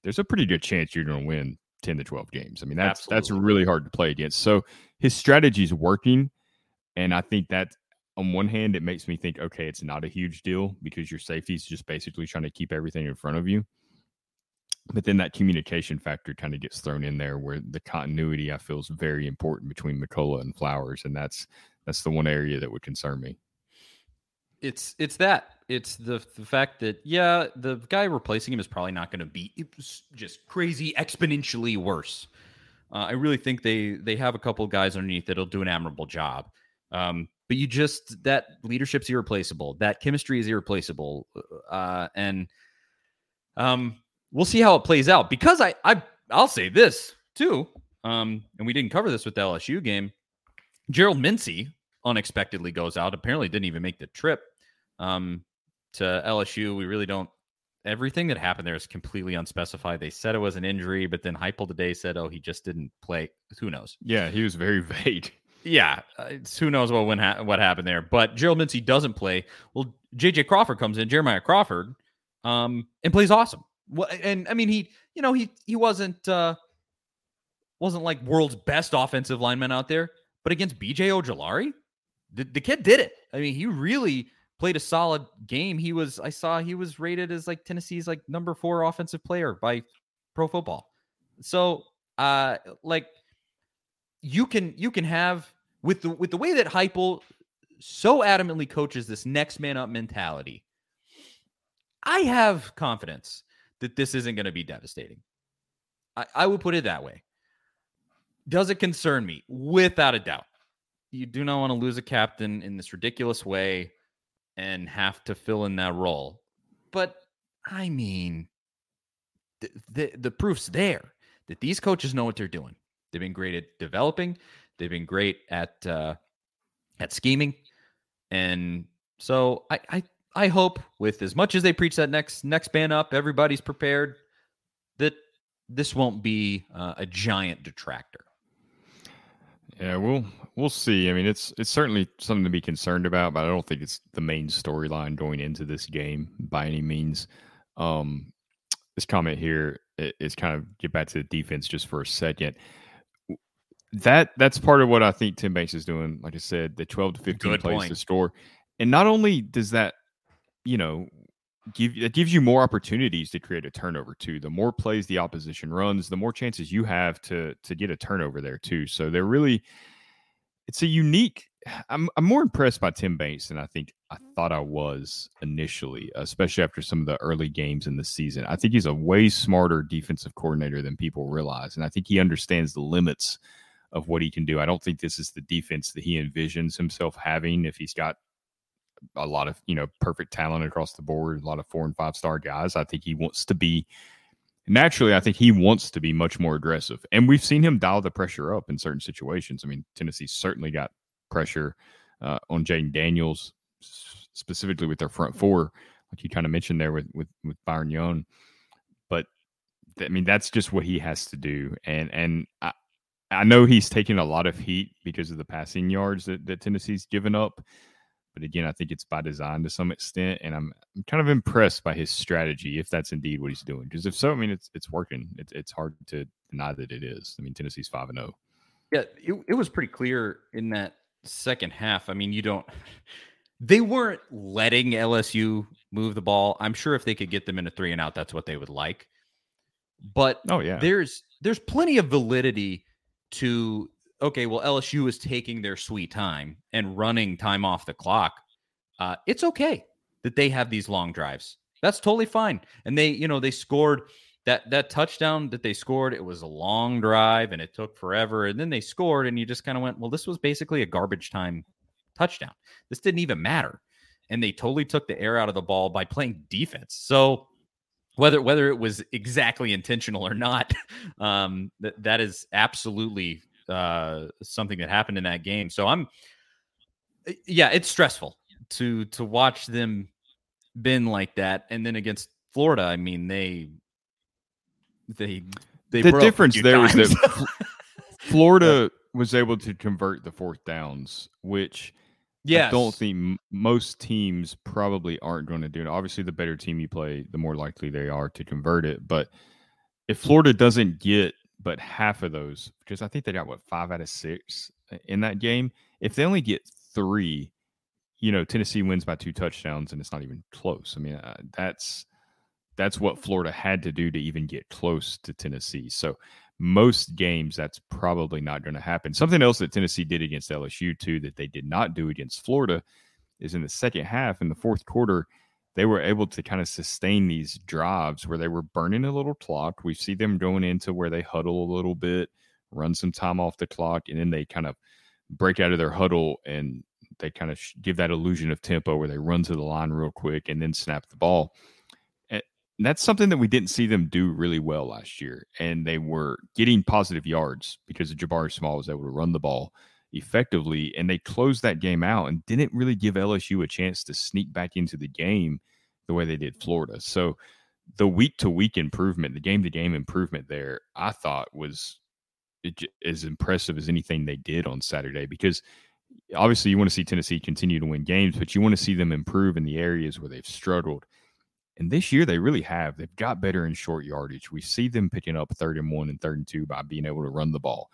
there's a pretty good chance you're going to win 10 to 12 games. I mean, that's that's really hard to play against. So his strategy is working. And I think that on one hand, it makes me think, okay, it's not a huge deal because your safety is just basically trying to keep everything in front of you. But then that communication factor kind of gets thrown in there where the continuity I feel is very important between McCollough and Flowers. And that's that's the one area that would concern me.
It's it's that. It's the the fact that yeah, the guy replacing him is probably not going to be just crazy exponentially worse. Uh, I really think they they have a couple guys underneath that'll do an admirable job. Um, but you just that leadership's irreplaceable. That chemistry is irreplaceable, uh, and um, we'll see how it plays out. Because I I I'll say this too. Um, and we didn't cover this with the LSU game. Gerald Mincey unexpectedly goes out. Apparently, didn't even make the trip um, to LSU. We really don't. Everything that happened there is completely unspecified. They said it was an injury, but then Heupel today said, "Oh, he just didn't play." Who knows?
Yeah, he was very vague.
Yeah, uh, who knows what when ha- what happened there? But Gerald Mincey doesn't play. Well, JJ Crawford comes in, Jeremiah Crawford, um, and plays awesome. Well, and I mean he, you know, he he wasn't uh wasn't like world's best offensive lineman out there, but against BJ Ojulari, the, the kid did it. I mean, he really played a solid game. He was I saw he was rated as like Tennessee's like number four offensive player by Pro Football. So uh like you can you can have with the with the way that Heupel so adamantly coaches this next man up mentality. I have confidence that this isn't going to be devastating. I, I would put it that way. Does it concern me? Without a doubt. You do not want to lose a captain in this ridiculous way and have to fill in that role. But I mean, the, the, the proof's there that these coaches know what they're doing. They've been great at developing. They've been great at uh, at scheming, and so I, I I hope with as much as they preach that next next ban up, everybody's prepared that this won't be uh, a giant detractor.
Yeah, we'll we'll see. I mean, it's it's certainly something to be concerned about, but I don't think it's the main storyline going into this game by any means. Um, this comment here is kind of get back to the defense just for a second that that's part of what I think Tim Banks is doing. Like I said, the 12 to 15
Good
plays
point.
to score. And not only does that, you know, give it gives you more opportunities to create a turnover too. The more plays the opposition runs, the more chances you have to to get a turnover there too. So they're really it's a unique I'm I'm more impressed by Tim Banks than I think I thought I was initially, especially after some of the early games in the season. I think he's a way smarter defensive coordinator than people realize. And I think he understands the limits of what he can do. I don't think this is the defense that he envisions himself having if he's got a lot of, you know, perfect talent across the board, a lot of four and five star guys. I think he wants to be naturally, I think he wants to be much more aggressive. And we've seen him dial the pressure up in certain situations. I mean, Tennessee certainly got pressure uh, on Jayden Daniels, specifically with their front four, like you kind of mentioned there with with with Byron Young. But I mean, that's just what he has to do. And and I, I know he's taking a lot of heat because of the passing yards that, that Tennessee's given up. But again, I think it's by design to some extent, and I'm, I'm kind of impressed by his strategy, if that's indeed what he's doing. Because if so, I mean, it's it's working. It's it's hard to deny that it is. I mean, Tennessee's five and zero.
Yeah, it, it was pretty clear in that second half. I mean, you don't. They weren't letting LSU move the ball. I'm sure if they could get them in a three and out, that's what they would like. But
Oh yeah,
there's there's plenty of validity to okay well lsu is taking their sweet time and running time off the clock uh, it's okay that they have these long drives. That's totally fine. And they you know they scored that that touchdown that they scored it was a long drive and it took forever and then they scored and you just kind of went well this was basically a garbage time touchdown. This didn't even matter. And they totally took the air out of the ball by playing defense. So whether whether it was exactly intentional or not um that that is absolutely uh something that happened in that game. So i'm eh, yeah it's stressful to to watch them been like that. And then against florida i mean they they they
the difference there was that Florida was able to convert the fourth downs, which
yes
I don't think most teams probably aren't going to do. It. Obviously, the better team you play, the more likely they are to convert it. But if Florida doesn't get but half of those, because I think they got what five out of six uh, in that game, if they only get three, you know, Tennessee wins by two touchdowns, and it's not even close. I mean, uh, that's that's what Florida had to do to even get close to Tennessee. So most games that's probably not going to happen. Something else that Tennessee did against LSU too that they did not do against Florida is in the second half, in the fourth quarter, they were able to kind of sustain these drives where they were burning a little clock. We see them going into where they huddle a little bit, run some time off the clock, and then they kind of break out of their huddle and they kind of give that illusion of tempo where they run to the line real quick and then snap the ball. And that's something that we didn't see them do really well last year. And they were getting positive yards because Jabari Small was able to run the ball effectively. And they closed that game out and didn't really give LSU a chance to sneak back into the game the way they did Florida. So the week to week improvement, the game to game improvement there, I thought was as impressive as anything they did on Saturday because obviously you want to see Tennessee continue to win games, but you want to see them improve in the areas where they've struggled. And this year they really have. They've got better in short yardage. We see them picking up third and one and third and two by being able to run the ball.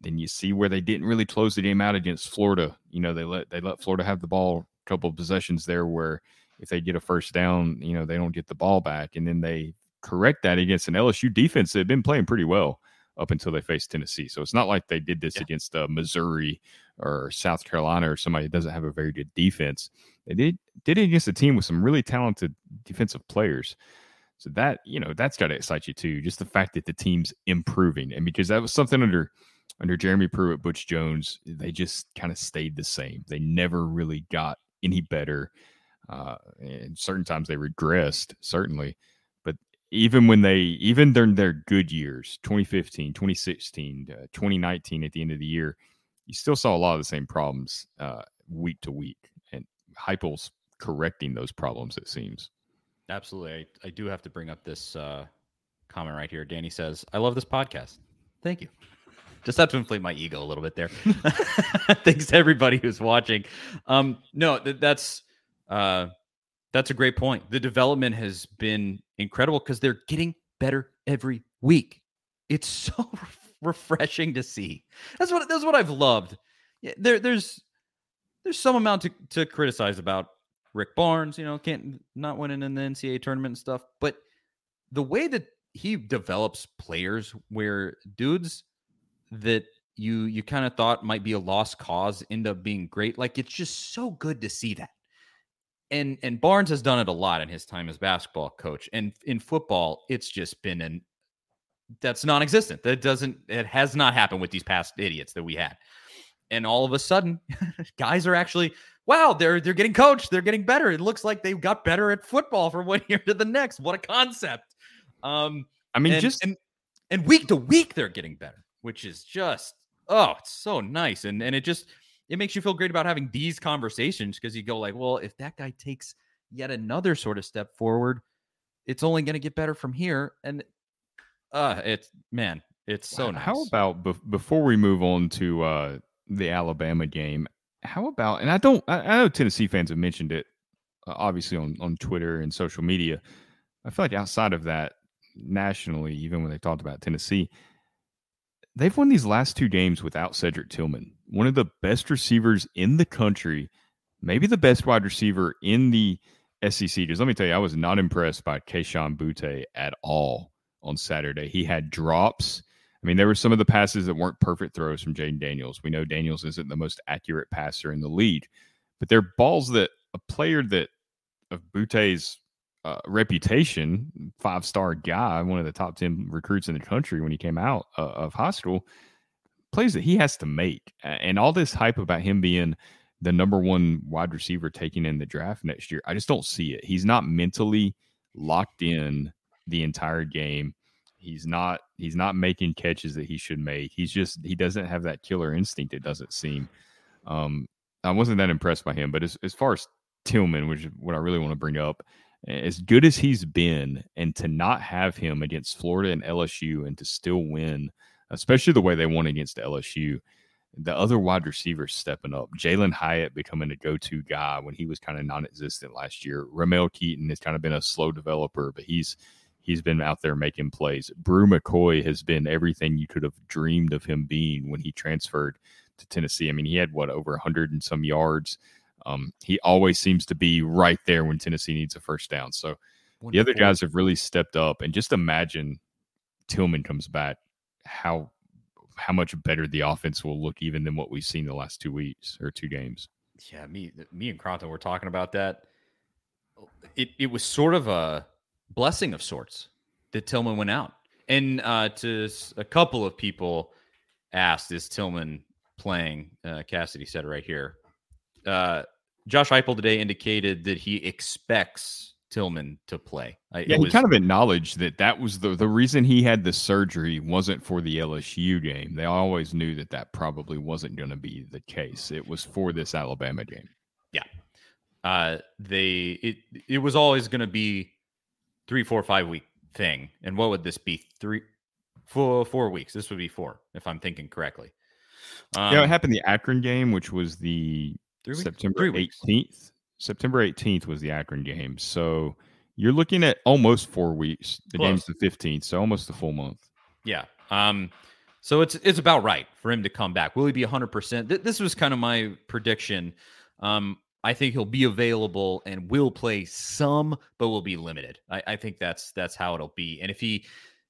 Then you see where they didn't really close the game out against Florida. You know, they let they let Florida have the ball a couple of possessions there where if they get a first down, you know, they don't get the ball back. And then they correct that against an LSU defense that had been playing pretty well up until they faced Tennessee. So it's not like they did this yeah. against uh, Missouri or South Carolina or somebody that doesn't have a very good defense. They did did it against a team with some really talented defensive players. So that you know that's got to excite you too. Just the fact that the team's improving, and because that was something under under Jeremy Pruitt, Butch Jones, they just kind of stayed the same. They never really got any better. Uh, and certain times they regressed, certainly But even when they even during their good years 2015 2016 uh, 2019 at the end of the year you still saw a lot of the same problems uh, week to week and Heupel's correcting those problems it seems
absolutely i, I do have to bring up this uh, comment right here danny says i love this podcast thank you just have to inflate my ego a little bit there thanks to everybody who's watching um no th- that's uh that's a great point. The development has been incredible because they're getting better every week. It's so refreshing to see. That's what that's what I've loved. Yeah, there, there's there's some amount to, to criticize about Rick Barnes. You know, can't not winning in the NCAA tournament and stuff, but the way that he develops players, where dudes that you you kind of thought might be a lost cause end up being great. Like it's just so good to see that and and Barnes has done it a lot in his time as basketball coach. And in football, it's just been an that's non-existent. That doesn't it has not happened with these past idiots that we had. And all of a sudden, guys are actually wow, they're they're getting coached, they're getting better. It looks like they got better at football from one year to the next. What a concept. Um
I mean
and,
just
and, and week to week they're getting better, which is just oh, it's so nice. And and it just it makes you feel great about having these conversations because you go like, well, if that guy takes yet another sort of step forward, it's only going to get better from here. And uh, it's man, it's so nice.
How about be- before we move on to uh, the Alabama game? How about and I don't I, I know Tennessee fans have mentioned it uh, obviously on on Twitter and social media. I feel like outside of that, nationally, even when they talked about Tennessee, they've won these last two games without Cedric Tillman one of the best receivers in the country, maybe the best wide receiver in the SEC. Because let me tell you, I was not impressed by Kayshon Boutte at all on Saturday. He had drops. I mean, there were some of the passes that weren't perfect throws from Jayden Daniels. We know Daniels isn't the most accurate passer in the league, but they're balls that a player that of Boutte's uh, reputation, five star guy, one of the top 10 recruits in the country when he came out uh, of high school, plays that he has to make. And all this hype about him being the number one wide receiver taking in the draft next year, I just don't see it. He's not mentally locked in the entire game. He's not he's not making catches that he should make. He's just he doesn't have that killer instinct, it doesn't seem. Um, I wasn't that impressed by him, but as, as far as Tillman, which is what I really want to bring up, as good as he's been, and to not have him against Florida and LSU and to still win especially the way they won against LSU. The other wide receivers stepping up. Jalin Hyatt becoming a go-to guy when he was kind of non-existent last year. Ramel Keyton has kind of been a slow developer, but he's he's been out there making plays. Bru McCoy has been everything you could have dreamed of him being when he transferred to Tennessee. I mean, he had what over 100 and some yards. Um, he always seems to be right there when Tennessee needs a first down. So Wonderful. the other guys have really stepped up. And just imagine Tillman comes back how how much better the offense will look even than what we've seen the last two weeks or two games.
yeah, me, me and Crompton were talking about that. It it was sort of a blessing of sorts that Tillman went out. And uh, to a couple of people asked, "Is Tillman playing?" Uh, Cassidy said right here. Uh, Josh Heupel today indicated that he expects Tillman to play.
yeah, was, he kind of acknowledged that that was the the reason he had the surgery wasn't for the LSU game. They always knew that that probably wasn't going to be the case. It was for this Alabama game.
Yeah, uh, they it it was always going to be three, four, five week thing. And what would this be? Three, four, four weeks. This would be four, if I'm thinking correctly.
Um, yeah, it happened the Akron game, which was the September eighteenth. September eighteenth was the Akron game. So you're looking at almost four weeks. The Close. game's the fifteenth, so almost the full month.
Yeah. Um. So it's it's about right for him to come back. Will he be 100? percent This was kind of my prediction. Um. I think he'll be available and will play some, but will be limited. I, I think that's that's how it'll be. And if he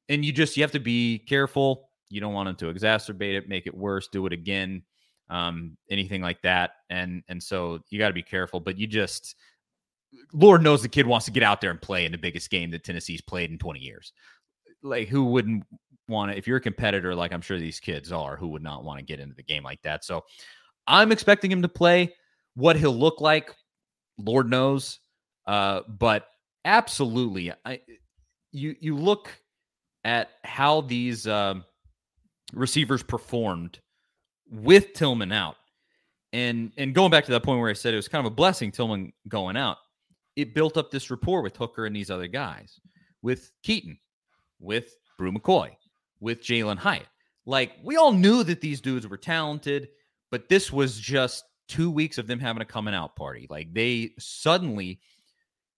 and you just you have to be careful. You don't want him to exacerbate it, make it worse, do it again, um, anything like that. And and so you got to be careful. But you just, Lord knows the kid wants to get out there and play in the biggest game that Tennessee's played in 20 years. Like who wouldn't want to? If you're a competitor, like I'm sure these kids are, who would not want to get into the game like that? So I'm expecting him to play. What he'll look like, Lord knows. Uh, but absolutely, I you you look at how these um, receivers performed with Tillman out. And and going back to that point where I said it was kind of a blessing Tillman going out, it built up this rapport with Hooker and these other guys, with Keyton, with Bru McCoy, with Jalin Hyatt. Like we all knew that these dudes were talented, but this was just two weeks of them having a coming out party. Like they suddenly,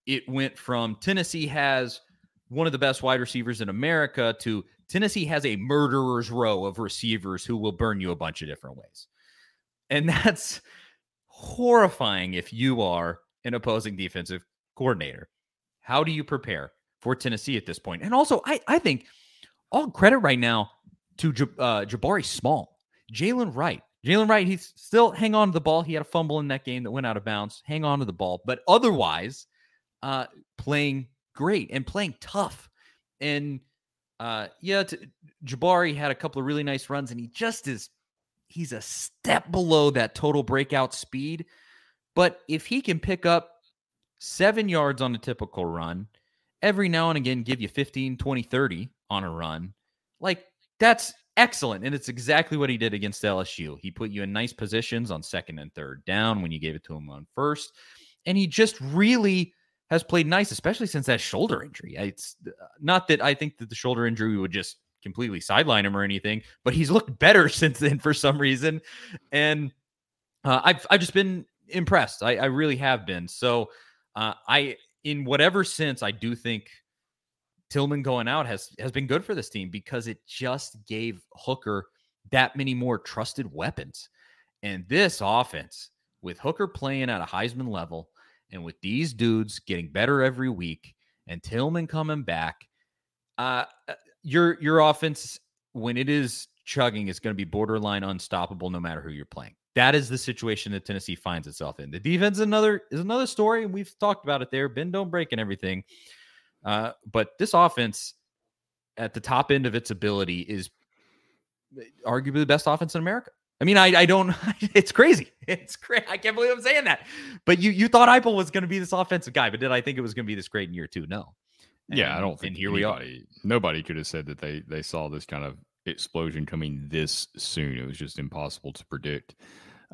it went from Tennessee has one of the best wide receivers in America to Tennessee has a murderer's row of receivers who will burn you a bunch of different ways. And that's horrifying if you are an opposing defensive coordinator. How do you prepare for Tennessee at this point? And also, I, I think all credit right now to uh, Jabari Small, Jaylen Wright. Jaylen Wright, he's still hang on to the ball. He had a fumble in that game that went out of bounds. Hang on to the ball, but otherwise, uh, playing great and playing tough. And uh, yeah, Jabari had a couple of really nice runs, and he just is he's a step below that total breakout speed. But if he can pick up seven yards on a typical run, every now and again give you 15, 20, 30 on a run, like that's excellent. And it's exactly what he did against LSU. He put you in nice positions on second and third down when you gave it to him on first. And he just really has played nice, especially since that shoulder injury. It's uh, not that I think that the shoulder injury would just completely sideline him or anything, but he's looked better since then for some reason. And uh, I've I've just been impressed. I, I really have been. So uh, I, in whatever sense, I do think Tillman going out has has been good for this team because it just gave Hooker that many more trusted weapons. And this offense with Hooker playing at a Heisman level and with these dudes getting better every week and Tillman coming back, uh, uh, your your offense when it is chugging is going to be borderline unstoppable no matter who you're playing. That is the situation that Tennessee finds itself in. The defense is another is another story, and we've talked about it there. Bend don't break and everything. Uh, but this offense at the top end of its ability is uh, arguably the best offense in America. I mean, I, I don't. It's crazy. It's great. I can't believe I'm saying that. But you you thought Heupel was going to be this offensive guy, but did I think it was going to be this great in year two? No.
And, yeah, I don't think. And here anybody, we are. Nobody could have said that they they saw this kind of explosion coming this soon. It was just impossible to predict.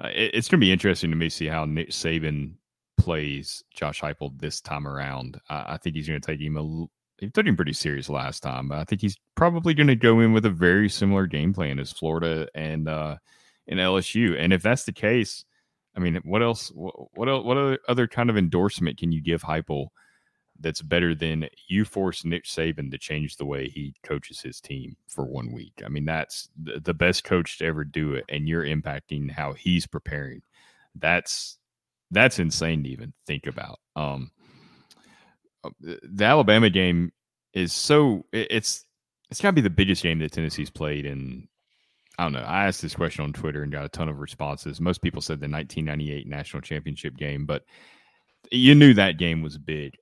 Uh, it, it's going to be interesting to me see how Nick Saban plays Josh Heupel this time around. I, I think he's going to take him a. He took him pretty serious last time, but I think he's probably going to go in with a very similar game plan as Florida and. uh in LSU. And if that's the case, I mean, what else? What what, what other kind of endorsement can you give Heupel that's better than you force Nick Saban to change the way he coaches his team for one week? I mean, that's the best coach to ever do it, and you're impacting how he's preparing. That's that's insane to even think about. Um, uh, the Alabama game is so it's it's got to be the biggest game that Tennessee's played in I don't know. I asked this question on Twitter and got a ton of responses. Most people said the 1998 national championship game, but you knew that game was big.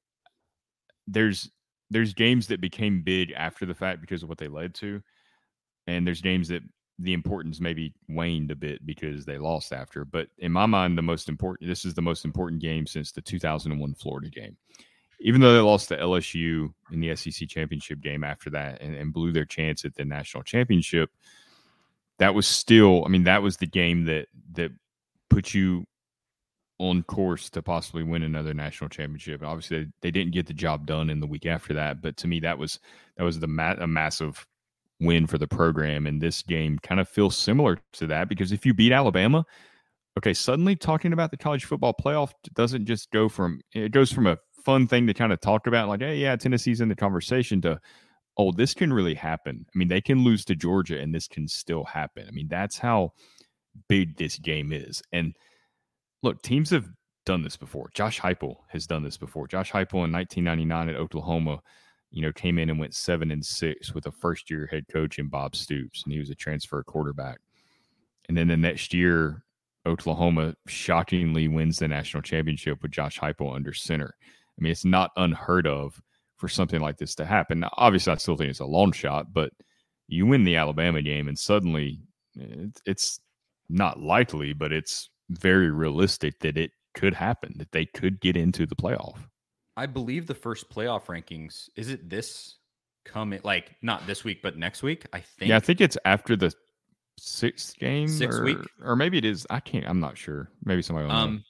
There's there's games that became big after the fact because of what they led to, and there's games that the importance maybe waned a bit because they lost after. But in my mind, the most important this is the most important game since the 2001 Florida game. Even though they lost to LSU in the SEC championship game after that and, and blew their chance at the national championship, that was still, I mean, that was the game that that put you on course to possibly win another national championship. Obviously, they, they didn't get the job done in the week after that, but to me, that was that was the ma- a massive win for the program. And this game kind of feels similar to that because if you beat Alabama, okay, suddenly talking about the college football playoff doesn't just go from it goes from a fun thing to kind of talk about, like, hey, yeah, Tennessee's in the conversation, to oh, this can really happen. I mean, they can lose to Georgia and this can still happen. I mean, that's how big this game is. And look, teams have done this before. Josh Heupel has done this before. Josh Heupel in 1999 at Oklahoma, you know, came in and went seven and six with a first year head coach in Bob Stoops, and he was a transfer quarterback. And then the next year, Oklahoma shockingly wins the national championship with Josh Heupel under center. I mean, it's not unheard of for something like this to happen. Now, obviously, I still think it's a long shot, but you win the Alabama game, and suddenly it's not likely, but it's very realistic that it could happen, that they could get into the playoff.
I believe the first playoff rankings is it this coming like not this week, but next week. I think.
Yeah, I think it's after the sixth game,
sixth
or,
week,
or maybe it is. I can't. I'm not sure. Maybe somebody. um, know.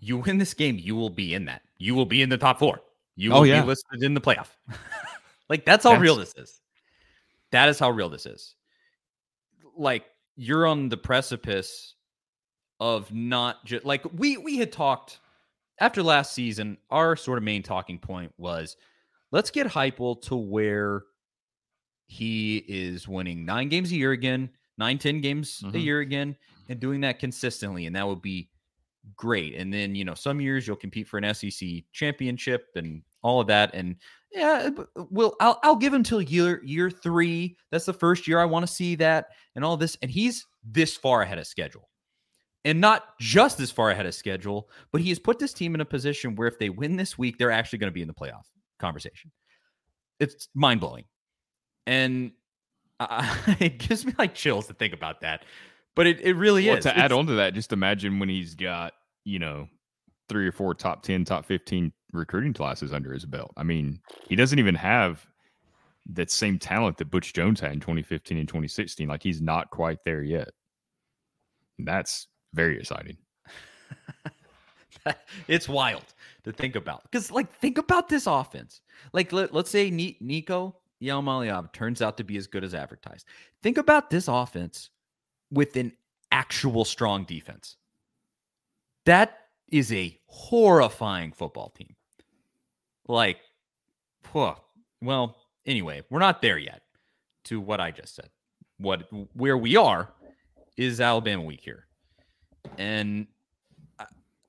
you win this game, you will be in that. You will be in the top four. You oh, will oh, yeah. be listed in the playoff. like that's how that's... real this is. That is how real this is. Like you're on the precipice of not just like we we had talked after last season. Our sort of main talking point was let's get Heupel to where he is winning nine games a year again, nine ten games mm-hmm. a year again, and doing that consistently, and that would be great. And then you know some years you'll compete for an SEC championship and all of that, and yeah, uh, uh, well, I'll I'll give him till year year three. That's the first year I want to see that and all this. And he's this far ahead of schedule and not just this far ahead of schedule, but he has put this team in a position where if they win this week, they're actually going to be in the playoff conversation. It's mind blowing, and it gives me like chills to think about that. But it, it really well, is.
To
it's,
add on to that, just imagine when he's got you know three or four top ten, top fifteen recruiting classes under his belt. I mean, he doesn't even have that same talent that Butch Jones had in 2015 and 2016. Like he's not quite there yet. That's very exciting.
it's wild to think about because, like, think about this offense. Like, let, us say Nico Iamaleava turns out to be as good as advertised. Think about this offense with an actual strong defense. That is a horrifying football team. Like, well, anyway, we're not there yet to what I just said. What where we are is Alabama week here. And I,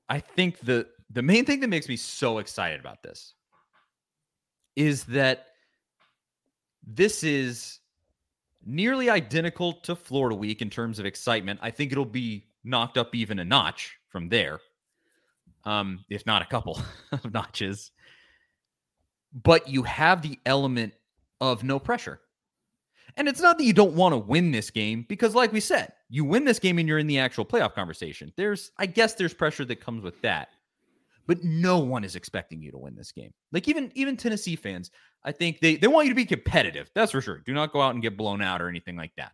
I think the the main thing that makes me so excited about this is that this is nearly identical to Florida week in terms of excitement. I think it'll be knocked up even a notch from there. Um, if not a couple of notches. But you have the element of no pressure. And it's not that you don't want to win this game because, like we said, you win this game and you're in the actual playoff conversation. There's, I guess, there's pressure that comes with that, but no one is expecting you to win this game. Like even even Tennessee fans, I think they they want you to be competitive. That's for sure. Do not go out and get blown out or anything like that.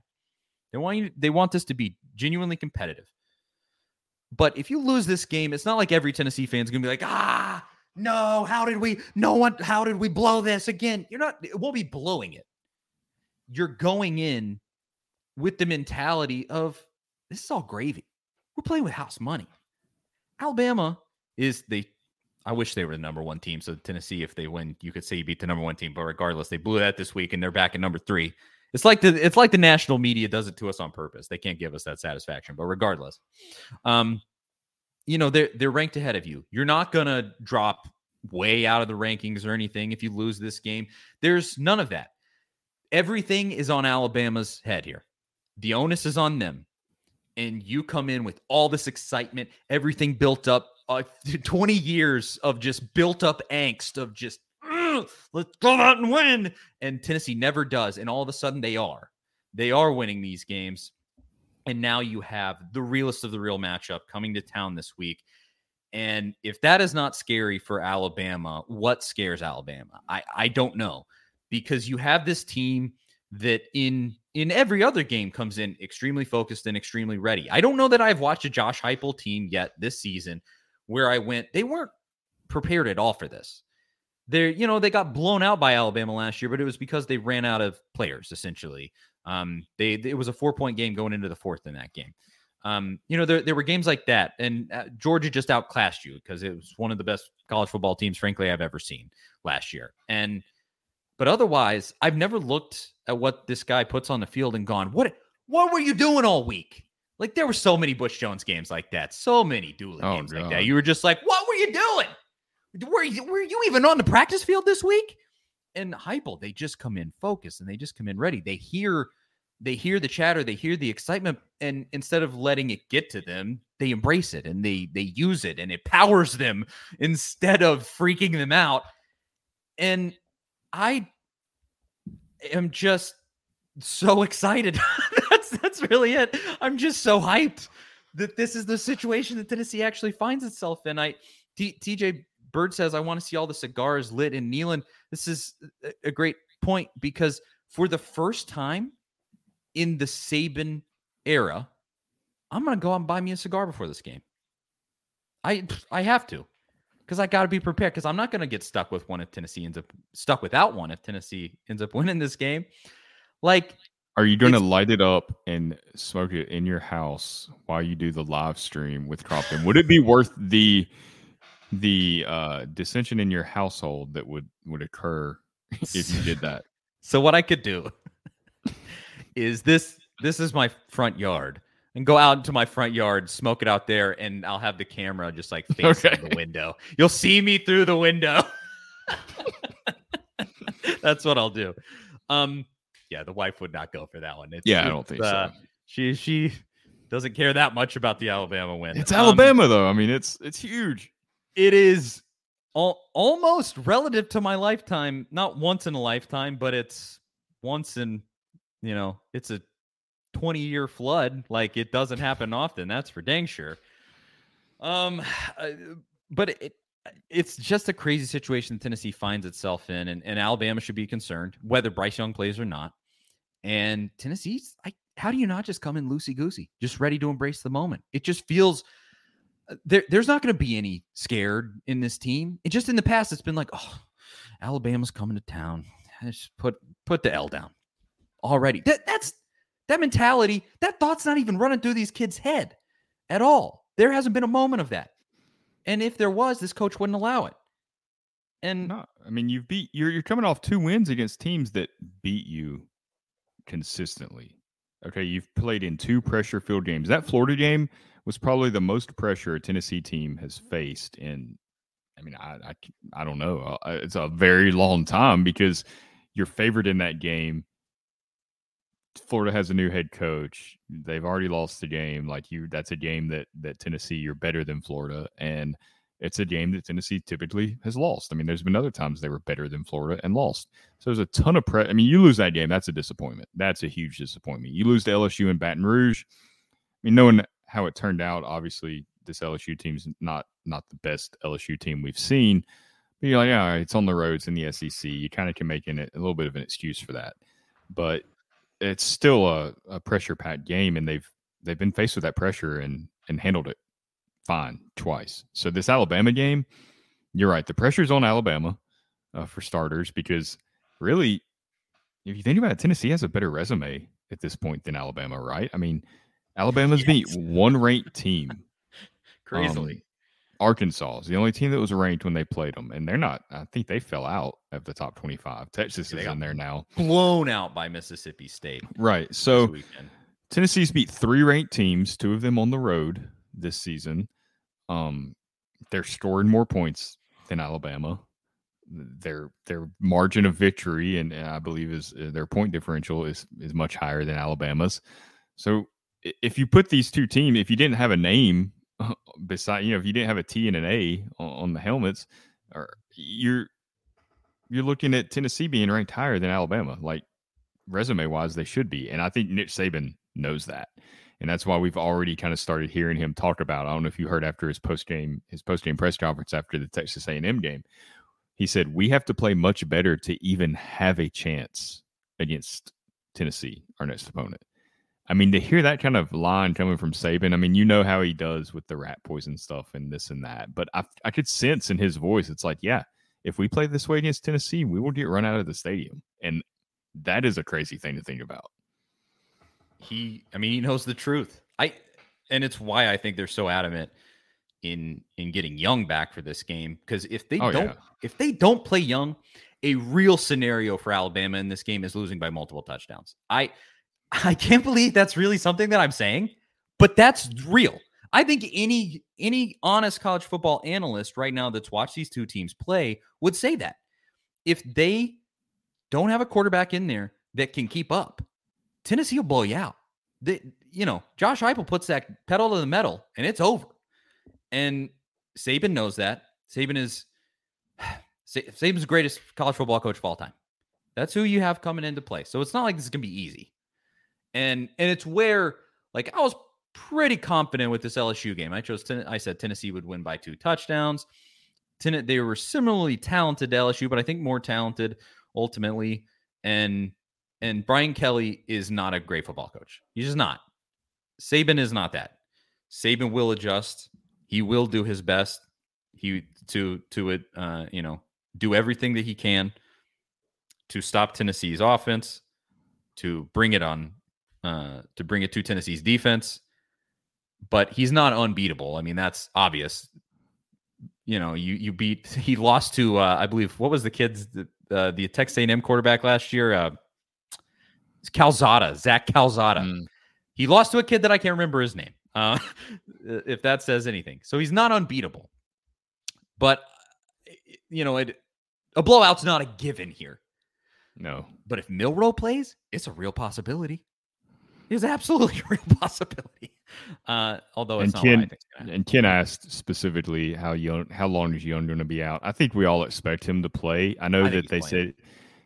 They want you. They want this to be genuinely competitive. But if you lose this game, it's not like every Tennessee fan is gonna be like, ah, no, how did we? No one. How did we blow this again? You're not. We'll be blowing it you're going in with the mentality of this is all gravy. We're playing with house money. Alabama is the, I wish they were the number one team. So Tennessee, if they win, you could say you beat the number one team. But regardless, they blew that this week and they're back at number three. It's like the it's like the national media does it to us on purpose. They can't give us that satisfaction. But regardless, um, you know, they're they're ranked ahead of you. You're not gonna drop way out of the rankings or anything if you lose this game. There's none of that everything is on Alabama's head here. the onus is on them. And you come in with all this excitement, everything built up, uh, 20 years of just built up angst of just, let's go out and win. And Tennessee never does. And all of a sudden they are. They are winning these games. And now you have the realest of the real matchup coming to town this week. And if that is not scary for Alabama, what scares Alabama? I, I don't know because you have this team that in in every other game comes in extremely focused and extremely ready. I don't know that I've watched a Josh Heupel team yet this season where I went they weren't prepared at all for this. They're you know they got blown out by Alabama last year, but it was because they ran out of players essentially. Um, they it was a four point game going into the fourth in that game. Um, you know, there, there were games like that, and uh, Georgia just outclassed you because it was one of the best college football teams, frankly, I've ever seen last year. And but otherwise, I've never looked at what this guy puts on the field and gone, what what were you doing all week? Like there were so many Butch Jones games like that, so many dueling oh, games God. like that. You were just like, what were you doing? Were you, were you even on the practice field this week? And Heupel, they just come in focused and they just come in ready. They hear they hear the chatter, they hear the excitement, and instead of letting it get to them, they embrace it and they they use it and it powers them instead of freaking them out. And I am just so excited. that's that's really it. I'm just so hyped that this is the situation that Tennessee actually finds itself in. I T, TJ Bird says I want to see all the cigars lit in Neyland. This is a great point because for the first time in the Saban era, I'm gonna go out and buy me a cigar before this game. I I have to because I got to be prepared because I'm not going to get stuck with one if Tennessee ends up stuck without one if Tennessee ends up winning this game. Like,
are you going to light it up and smoke it in your house while you do the live stream with Crompton? Would it be worth the the uh, dissension in your household that would would occur if you did that?
So what I could do is this this is my front yard and go out into my front yard, smoke it out there, and I'll have the camera just like facing okay. the window. You'll see me through the window. That's what I'll do. Um, yeah, the wife would not go for that one.
It's, yeah, I don't think uh, so.
She she doesn't care that much about the Alabama win.
It's Alabama um, though. I mean, it's it's huge.
It is al- almost relative to my lifetime. Not once in a lifetime, but it's once in you know, it's a 20 year flood. Like it doesn't happen often. That's for dang sure. Um, but it, it's just a crazy situation Tennessee finds itself in, and, and Alabama should be concerned whether Bryce Young plays or not. And Tennessee's, I, how do you not just come in loosey goosey, just ready to embrace the moment? It just feels there, there's not going to be any scared in this team. It just in the past, it's been like, oh, Alabama's coming to town. Just put put the L down already. That, that's that mentality, that thought's not even running through these kids' head at all. There hasn't been a moment of that. And if there was, this coach wouldn't allow it. And
no, I mean, you've beat you're you're coming off two wins against teams that beat you consistently. Okay, you've played in two pressure field games. That Florida game was probably the most pressure a Tennessee team has faced in. I mean, I I, I don't know. Uh, it's a very long time because you're favored in that game Florida has a new head coach. They've already lost the game. Like you, that's a game that that Tennessee you're better than Florida, and it's a game that Tennessee typically has lost. I mean, there's been other times they were better than Florida and lost. So there's a ton of pressure. I mean, you lose that game, that's a disappointment. That's a huge disappointment. You lose to LSU in Baton Rouge. I mean, knowing how it turned out, obviously this LSU team's not not the best LSU team we've seen. But you're like, yeah, it's on the roads in the SEC. You kind of can make it a little bit of an excuse for that. But it's still a, a pressure packed game, and they've they've been faced with that pressure and and handled it fine twice. So this Alabama game, you're right. The pressure's on Alabama uh, for starters because really, if you think about it, Tennessee has a better resume at this point than Alabama, right? I mean, Alabama's yes. beat one ranked team
crazily. Um,
Arkansas is the only team that was ranked when they played them, and they're not. I think they fell out of the top twenty-five. Texas is in there now,
blown out by Mississippi State.
Right. So Tennessee's beat three ranked teams, two of them on the road this season. Um, they're scoring more points than Alabama. Their their margin of victory and, and I believe is uh, their point differential is is much higher than Alabama's. So if you put these two teams, if you didn't have a name uh, beside, you know, if you didn't have a T and an A on, on the helmets, or you're you're looking at Tennessee being ranked higher than Alabama. Like resume wise, they should be. And I think Nick Saban knows that. And that's why we've already kind of started hearing him talk about. I don't know if you heard after his post game his post game press conference after the Texas A&M game. He said we have to play much better to even have a chance against Tennessee, our next opponent. I mean, to hear that kind of line coming from Saban, I mean, you know how he does with the rat poison stuff and this and that, but I, I could sense in his voice, it's like, yeah, if we play this way against Tennessee, we will get run out of the stadium. And that is a crazy thing to think about.
He, I mean, he knows the truth. I, and it's why I think they're so adamant in in getting Young back for this game because if they oh, don't, yeah. if they don't play Young, a real scenario for Alabama in this game is losing by multiple touchdowns. I, I can't believe that's really something that I'm saying, but that's real. I think any any honest college football analyst right now that's watched these two teams play would say that. If they don't have a quarterback in there that can keep up, Tennessee will blow you out. They, you know, Josh Heupel puts that pedal to the metal and it's over. And Saban knows that. Saban is Saban's the greatest college football coach of all time. That's who you have coming into play. So it's not like this is gonna be easy. And and it's where like I was pretty confident with this LSU game. I chose ten- I said Tennessee would win by two touchdowns. Ten- they were similarly talented to LSU, but I think more talented ultimately. And and Brian Kelly is not a great football coach. He's just not. Saban is not that. Saban will adjust. He will do his best. He to to it. Uh, you know, do everything that he can to stop Tennessee's offense, to bring it on, uh, to bring it to Tennessee's defense, but he's not unbeatable. I mean, that's obvious. You know, you you beat. He lost to uh, I believe what was the kids the, uh, the Texas A&M quarterback last year. Uh, Calzada, Zach Calzada. Mm. He lost to a kid that I can't remember his name. Uh, if that says anything, so he's not unbeatable. But you know, it, a blowout's not a given here.
No.
But if Milroe plays, it's a real possibility is absolutely a real possibility. Uh, although it's
and Ken, and Ken asked specifically how young, how long is Young going to be out? I think we all expect him to play. I know I that they playing. said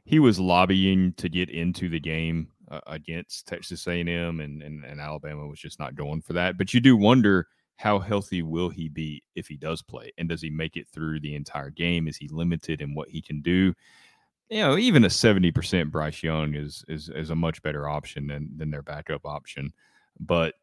he was lobbying to get into the game uh, against Texas A&M, and, and and Alabama was just not going for that. But you do wonder how healthy will he be if he does play, and does he make it through the entire game? Is he limited in what he can do? You know, even a seventy percent Bryce Young is is is a much better option than than their backup option. But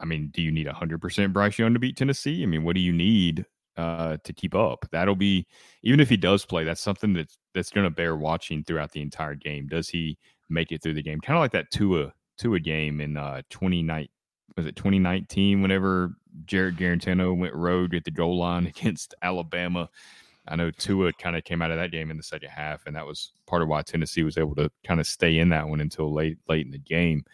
I mean, do you need hundred percent Bryce Young to beat Tennessee? I mean, what do you need uh, to keep up? That'll be even if he does play, that's something that's that's going to bear watching throughout the entire game. Does he make it through the game? Kind of like that Tua Tua game in uh, twenty nine was it twenty nineteen? Whenever Jarrett Guarantano went rogue at the goal line against Alabama I know Tua kind of came out of that game in the second half, and that was part of why Tennessee was able to kind of stay in that one until late late in the game.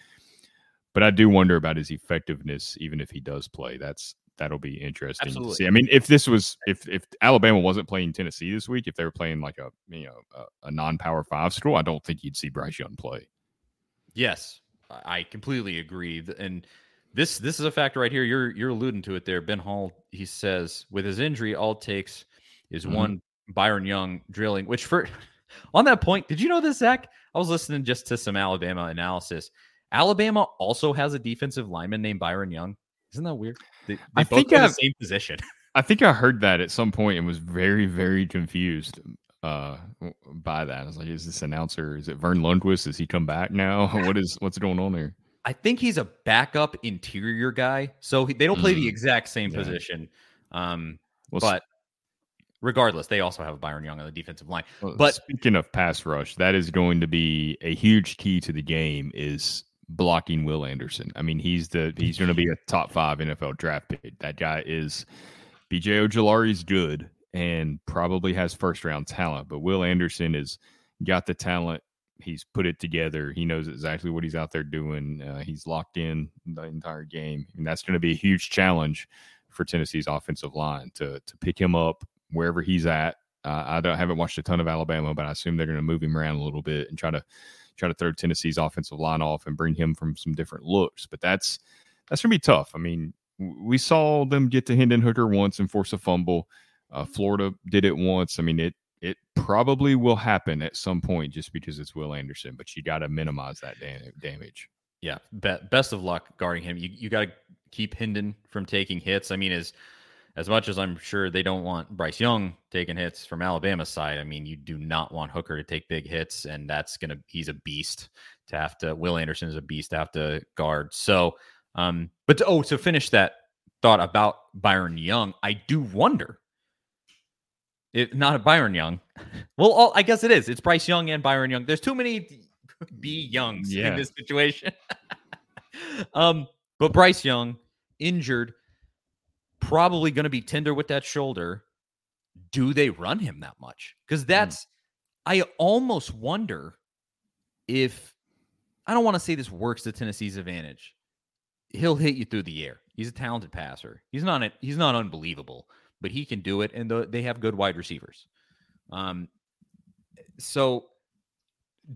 But I do wonder about his effectiveness, even if he does play. That's that'll be interesting Absolutely. to see. I mean, if this was if if Alabama wasn't playing Tennessee this week, if they were playing like a you know a, a non-power five school, I don't think you'd see Bryce Young play.
Yes, I completely agree. And this this is a factor right here. You're you're alluding to it there. Ben Hall he says with his injury, all takes is mm-hmm. one Byron Young drilling, which for on that point, did you know this, Zach? I was listening just to some Alabama analysis. Alabama also has a defensive lineman named Byron Young. Isn't that weird? They, they I think I, the same position.
I think I heard that at some point and was very, very confused uh, by that. I was like, is this announcer? Is it Verne Lundquist? Does he come back now? what is what's going on there?
I think he's a backup interior guy, so he, they don't play mm. the exact same yeah. position. Um, well, but regardless, they also have Byron Young on the defensive line. Well, but
speaking of pass rush, that is going to be a huge key to the game is blocking Will Anderson. I mean, he's the he's going to be a top five NFL draft pick. That guy is BJ Ojulari's good and probably has first round talent, but Will Anderson has got the talent. He's put it together. He knows exactly what he's out there doing. Uh, he's locked in the entire game, and that's going to be a huge challenge for Tennessee's offensive line to to pick him up wherever he's at Uh, I don't haven't watched a ton of Alabama, but I assume they're going to move him around a little bit and try to try to throw Tennessee's offensive line off and bring him from some different looks. But that's that's going to be tough. I mean, we saw them get to Hendon Hooker once and force a fumble. Uh, Florida did it once. I mean, it it probably will happen at some point just because it's Will Anderson, but you got to minimize that da- damage.
Yeah, be- best of luck guarding him. You you got to keep Hendon from taking hits. I mean, as as much as I'm sure they don't want Bryce Young taking hits from Alabama's side, I mean, you do not want Hooker to take big hits, and that's gonna he's a beast to have to. Will Anderson is a beast to have to guard. So, um, but to, oh, to finish that thought about Byron Young, I do wonder. If not a Byron Young, well, all, I guess it is. It's Bryce Young and Byron Young. There's too many B Youngs
Yeah.
in this situation. um, but Bryce Young injured, probably going to be tender with that shoulder. Do they run him that much? Because that's, I almost wonder if, I don't want to say this works to Tennessee's advantage. He'll hit you through the air. He's a talented passer. He's not, he's not unbelievable, but he can do it. And the, they have good wide receivers. Um, so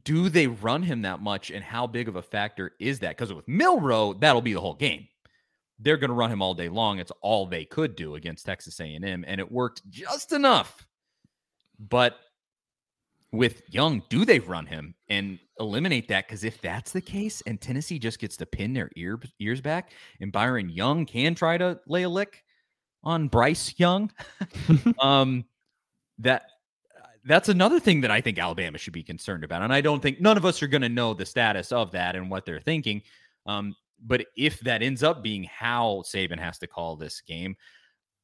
do they run him that much and how big of a factor is that because with Milroe that'll be the whole game they're going to run him all day long it's all they could do against texas a&m and it worked just enough but with young do they run him and eliminate that because if that's the case and tennessee just gets to pin their ear, ears back and byron young can try to lay a lick on bryce young um that that's another thing that I think Alabama should be concerned about. And I don't think none of us are going to know the status of that and what they're thinking. Um, but if that ends up being how Saban has to call this game,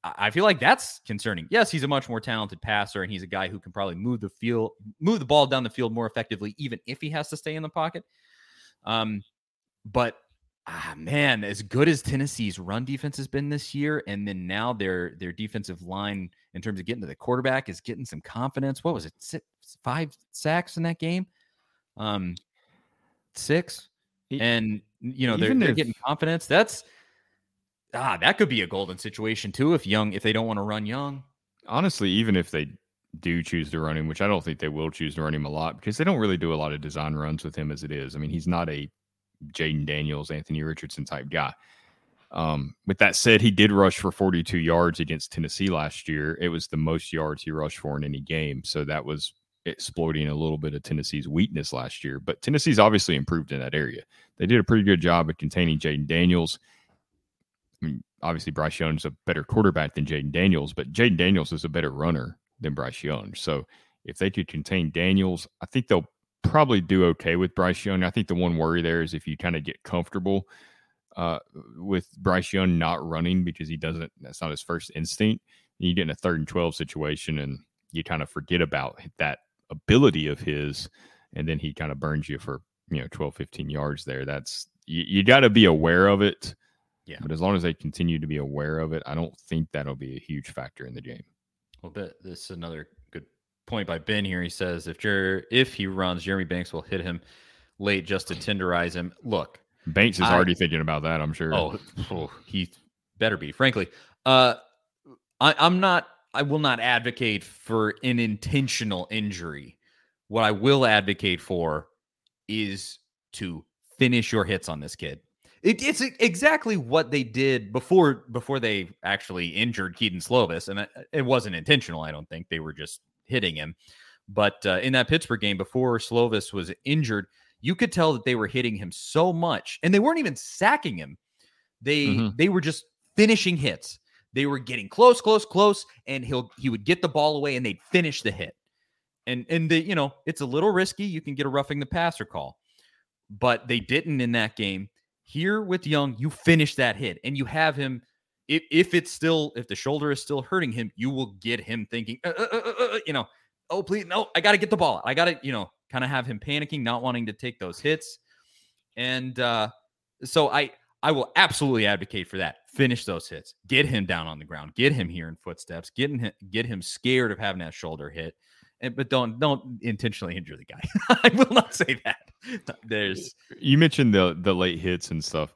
I feel like that's concerning. Yes, he's a much more talented passer, and he's a guy who can probably move the field, move the ball down the field more effectively, even if he has to stay in the pocket. Um, but ah, man, as good as Tennessee's run defense has been this year, and then now their their defensive line in terms of getting to the quarterback is getting some confidence. What was it? Six, five sacks in that game? Um, six, and you know they're, they're
if-
getting confidence. That's ah, that could be a golden situation too if Young if they don't want to run Young.
Honestly, even if they do choose to run him, which I don't think they will choose to run him a lot because they don't really do a lot of design runs with him as it is. I mean, he's not a Jayden Daniels, Anthony Richardson type guy. Um, with that said, he did rush for 42 yards against Tennessee last year. It was the most yards he rushed for in any game. So that was exploiting a little bit of Tennessee's weakness last year. But Tennessee's obviously improved in that area. They did a pretty good job at containing Jayden Daniels. I mean, obviously Bryce Young's a better quarterback than Jayden Daniels, but Jayden Daniels is a better runner than Bryce Young. So if they could contain Daniels, I think they'll probably do okay with Bryce Young. I think the one worry there is if you kind of get comfortable uh, with Bryce Young not running because he doesn't, that's not his first instinct. You get in a third and 12 situation and you kind of forget about that ability of his. And then he kind of burns you for, you know, 12, 15 yards there. That's, you, you got to be aware of it.
Yeah.
But as long as they continue to be aware of it, I don't think that'll be a huge factor in the game.
Well, th- this is another good point by Ben here. He says if Jer- if he runs, Jeremy Banks will hit him late just to tenderize him. Look,
Banks is
I-
already thinking about that, I'm sure.
Oh, oh, he better be. Frankly, uh, I, I'm not. I will not advocate for an intentional injury. What I will advocate for is to finish your hits on this kid. It, it's exactly what they did before before they actually injured Kedon Slovis, and it, it wasn't intentional. I don't think they were just hitting him. But uh, in that Pittsburgh game, before Slovis was injured, you could tell that they were hitting him so much, and they weren't even sacking him. They
Mhm.
they were just finishing hits. They were getting close, close, close, and he'll he would get the ball away, and they'd finish the hit. And and the you know it's a little risky. You can get a roughing the passer call, but they didn't in that game. Here with Young, you finish that hit, and you have him. If, if it's still if the shoulder is still hurting him, you will get him thinking, uh, uh, uh, uh, uh, you know, oh please no, I got to get the ball. I got to you know kind of have him panicking, not wanting to take those hits, and uh, so I I will absolutely advocate for that. Finish those hits, get him down on the ground, get him here in footsteps, get him get him scared of having that shoulder hit, and but don't don't intentionally injure the guy. I will not say that. There's
You mentioned the the late hits and stuff.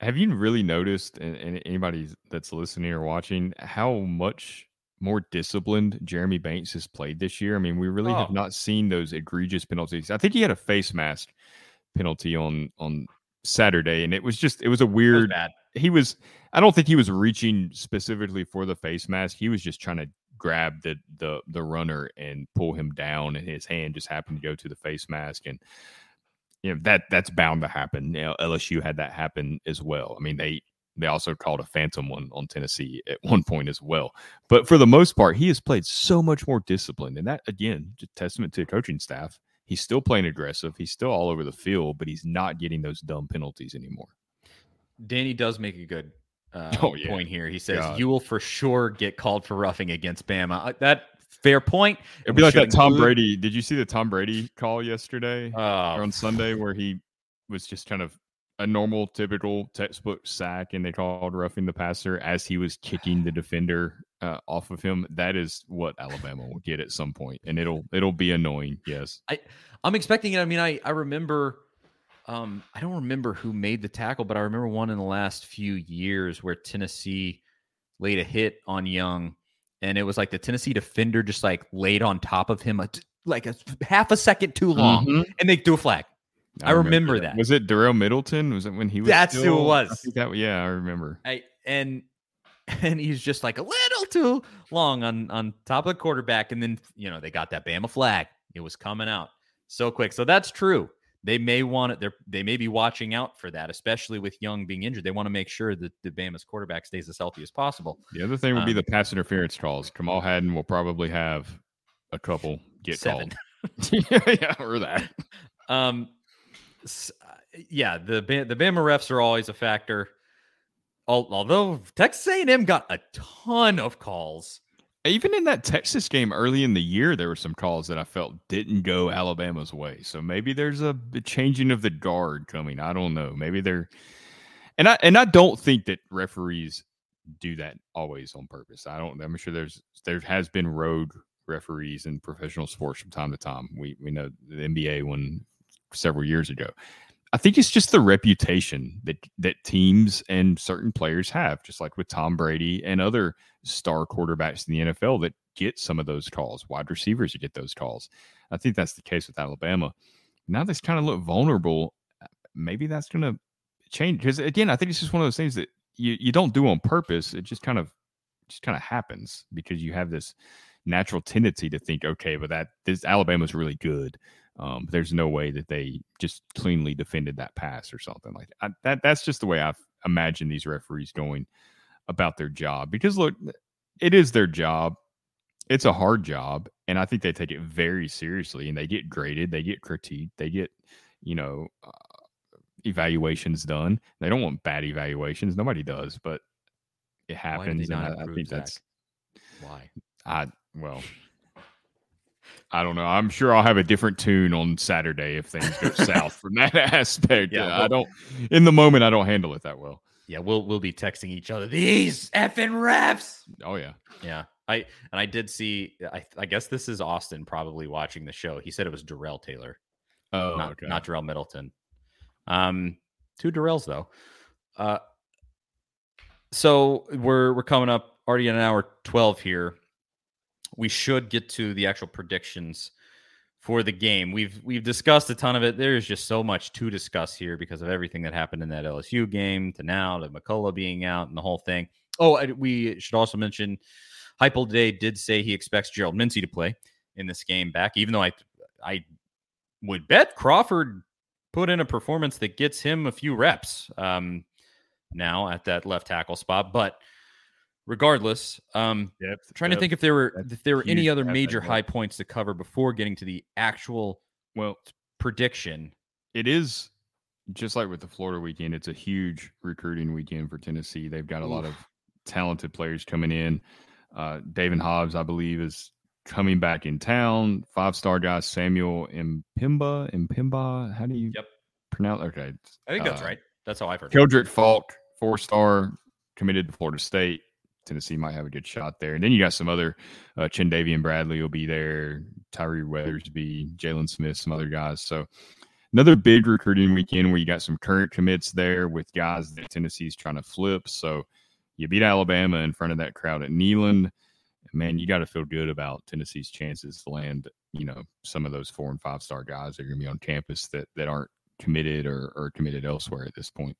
Have you really noticed, and, and anybody that's listening or watching, how much more disciplined Jeremy Banks has played this year. I mean, we really have
Oh.
not seen those egregious penalties. I think he had a face mask penalty on on Saturday, and it was just it was a
It was
weird. He was. I don't think he was reaching specifically for the face mask. He was just trying to grab the the the runner and pull him down, and his hand just happened to go to the face mask, and you know that that's bound to happen. You know, LSU had that happen as well. I mean, they they also called a phantom one on Tennessee at one point as well. But for the most part, he has played so much more disciplined, and that again, just testament to the coaching staff. He's still playing aggressive. He's still all over the field, but he's not getting those dumb penalties anymore.
Danny does make a good uh,
Oh, yeah.
point here. He says
God.
you will for sure get called for roughing against Bama. Uh, that fair point.
It'd
We
be like that Tom
include-
Brady. Did you see the Tom Brady call yesterday or
Uh,
on Sunday where he was just kind of a normal, typical textbook sack, and they called roughing the passer as he was kicking the defender uh, off of him? That is what Alabama will get at some point, and it'll it'll be annoying. Yes, I
I'm expecting it. I mean, I I remember. Um, I don't remember who made the tackle, but I remember one in the last few years where Tennessee laid a hit on Young, and it was like the Tennessee defender just like laid on top of him a, like a half a second too long,
Mhm.
and they threw a flag. I remember that.
Was it Darel Middleton? Was it when he was?
That's who it
still- I
was.
think that, yeah, I remember.
I and and he's just like a little too long on on top of the quarterback, and then you know they got that Bama flag. It was coming out so quick. So that's true. They may want it. They they may be watching out for that, especially with Young being injured. They want to make sure that the Bama's quarterback stays as healthy as possible.
The other thing would be
Um,
the pass interference calls. Kamal Hadden will probably have a couple get
Seven.
called. yeah, or that.
Um, yeah, the the Bama refs are always a factor. Although Texas A&M got a ton of calls.
Even in that Texas game early in the year, there were some calls that I felt didn't go Alabama's way. So maybe there's a, changing of the guard coming. I don't know. Maybe they're and I and I don't think that referees do that always on purpose. I don't. I'm sure there's there has been rogue referees in professional sports from time to time. We we know the NBA one several years ago. I think it's just the reputation that that teams and certain players have, just like with Tom Brady and other star quarterbacks in the NFL that get some of those calls, wide receivers that get those calls. I think that's the case with Alabama. Now they kind of look vulnerable. Maybe that's going to change because again, I think it's just one of those things that you you don't do on purpose. It just kind of just kind of happens because you have this natural tendency to think, okay, but that this Alabama's really good. Um, there's no way that they just cleanly defended that pass or something like that. I, that. That's just the way I've imagined these referees going about their job. Because look, it is their job. It's a hard job, and I think they take it very seriously. And they get graded, they get critiqued, they get you know uh, evaluations done. They don't want bad evaluations. Nobody does, but it happens. and I, I think
Zach?
that's
Why?
I well, I don't know. I'm sure I'll have a different tune on Saturday if things go south from that aspect.
Yeah,
Yeah, I don't. In the moment, I don't handle it that well.
Yeah, we'll we'll be texting each other these effing refs.
Oh yeah,
Yeah, I and I did see. I I guess this is Austin probably watching the show. He said it was Darrell Taylor,
oh
not
okay.
not Darel Middleton. Um, two Darrells though. Uh, so we're we're coming up already in an hour twelve here. We should get to the actual predictions for the game. We've we've discussed a ton of it. There's just so much to discuss here because of everything that happened in that LSU game to now to McCollough being out and the whole thing. Oh, and we should also mention Heupel today did say he expects Gerald Mincey to play in this game back, even though I I would bet Crawford put in a performance that gets him a few reps um, now at that left tackle spot. But regardless, um,
Depth,
trying to think if there were
That's
if there were any other
to have that
major high points to cover before getting to the actual
Well,
prediction.
it is just like with the Florida weekend. It's a huge recruiting weekend for Tennessee. They've got a lot of talented players coming in. Uh, David Hobbs, I believe, is coming back in town. Five star guy Samuel Impimba. Impimba. How do you
Yep.
pronounce? Okay,
I think that's
uh,
right. That's how I've heard. it.
Keldrick Faulk, four star, committed to Florida State. Tennessee might have a good shot there. And then you got some other uh Chandavian Bradley will be there, Tyree Weathersby, Jalen Smith, some other guys. So another big recruiting weekend where you got some current commits there with guys that Tennessee's trying to flip. So you beat Alabama in front of that crowd at Neyland. man, you got to feel good about Tennessee's chances to land, you know, some of those four and five star guys that are going to be on campus that that aren't committed or, or committed elsewhere at this point.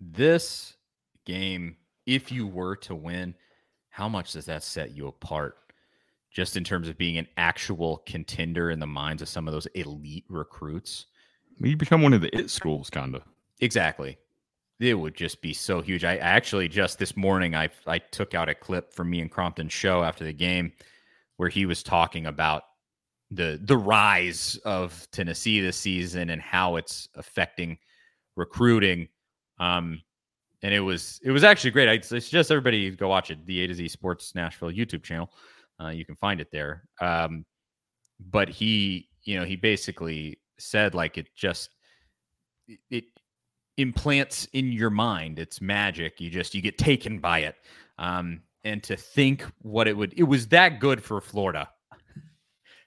This game, if you were to win, how much does that set you apart? Just in terms of being an actual contender in the minds of some of those elite recruits.
You become one of the it schools, kind of.
Exactly. It would just be so huge. I actually just this morning I I took out a clip from me and Crompton's show after the game where he was talking about the the rise of Tennessee this season and how it's affecting recruiting. Um, and it was it was actually great. I suggest everybody go watch it. The A to Z Sports Nashville YouTube channel. Uh, you can find it there. Um, but he, you know, he basically said like it just it implants in your mind. It's magic. You just you get taken by it. Um, and to think what it would it was that good for Florida.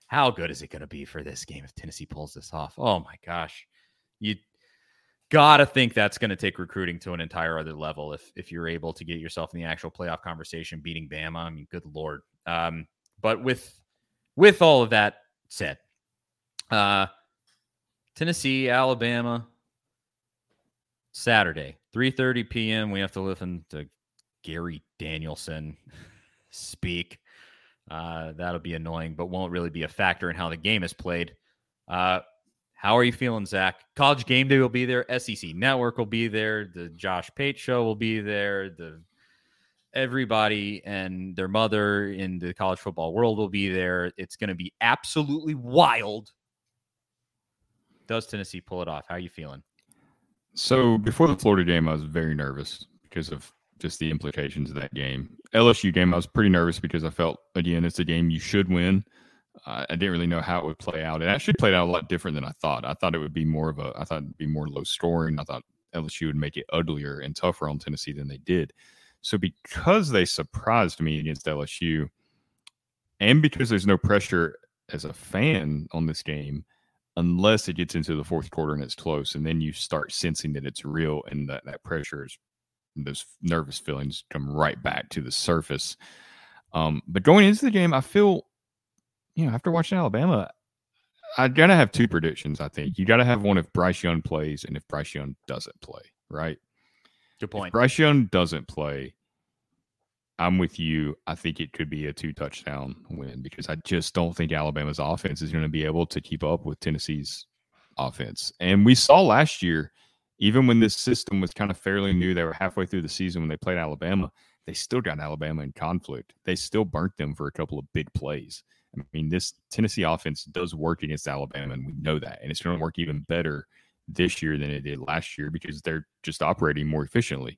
How good is it going to be for this game if Tennessee pulls this off? Oh my gosh. You gotta think that's going to take recruiting to an entire other level if if you're able to get yourself in the actual playoff conversation beating Bama. I mean, good lord. Um, but with with all of that said, uh Tennessee, Alabama, Saturday, 3:30 p.m. We have to listen to Gary Danielson speak. Uh, that'll be annoying, but won't really be a factor in how the game is played. Uh, how are you feeling, Zach? College Game Day will be there. SEC Network will be there. The Josh Pate Show will be there. The everybody and their mother in the college football world will be there. It's going to be absolutely wild. Does Tennessee pull it off? How are you feeling?
So before the Florida game, I was very nervous because of just the implications of that game. LSU game, I was pretty nervous because I felt again it's a game you should win. I didn't really know how it would play out. It actually played out a lot different than I thought. I thought it would be more of a. I thought it'd be more low scoring. I thought LSU would make it uglier and tougher on Tennessee than they did. So because they surprised me against LSU, and because there's no pressure as a fan on this game, unless it gets into the fourth quarter and it's close, and then you start sensing that it's real and that that pressure is those nervous feelings come right back to the surface. Um, but going into the game, I feel, you know, after watching Alabama, I gotta have two predictions. I think you gotta have one if Bryce Young plays and if Bryce Young doesn't play. Right.
Good point.
If Bryce Young doesn't play, I'm with you. I think it could be a two touchdown win because I just don't think Alabama's offense is going to be able to keep up with Tennessee's offense. And we saw last year, even when this system was kind of fairly new, they were halfway through the season when they played Alabama, they still got Alabama in conflict. They still burnt them for a couple of big plays. I mean, this Tennessee offense does work against Alabama, and we know that. And it's going to work even better this year than it did last year because they're just operating more efficiently.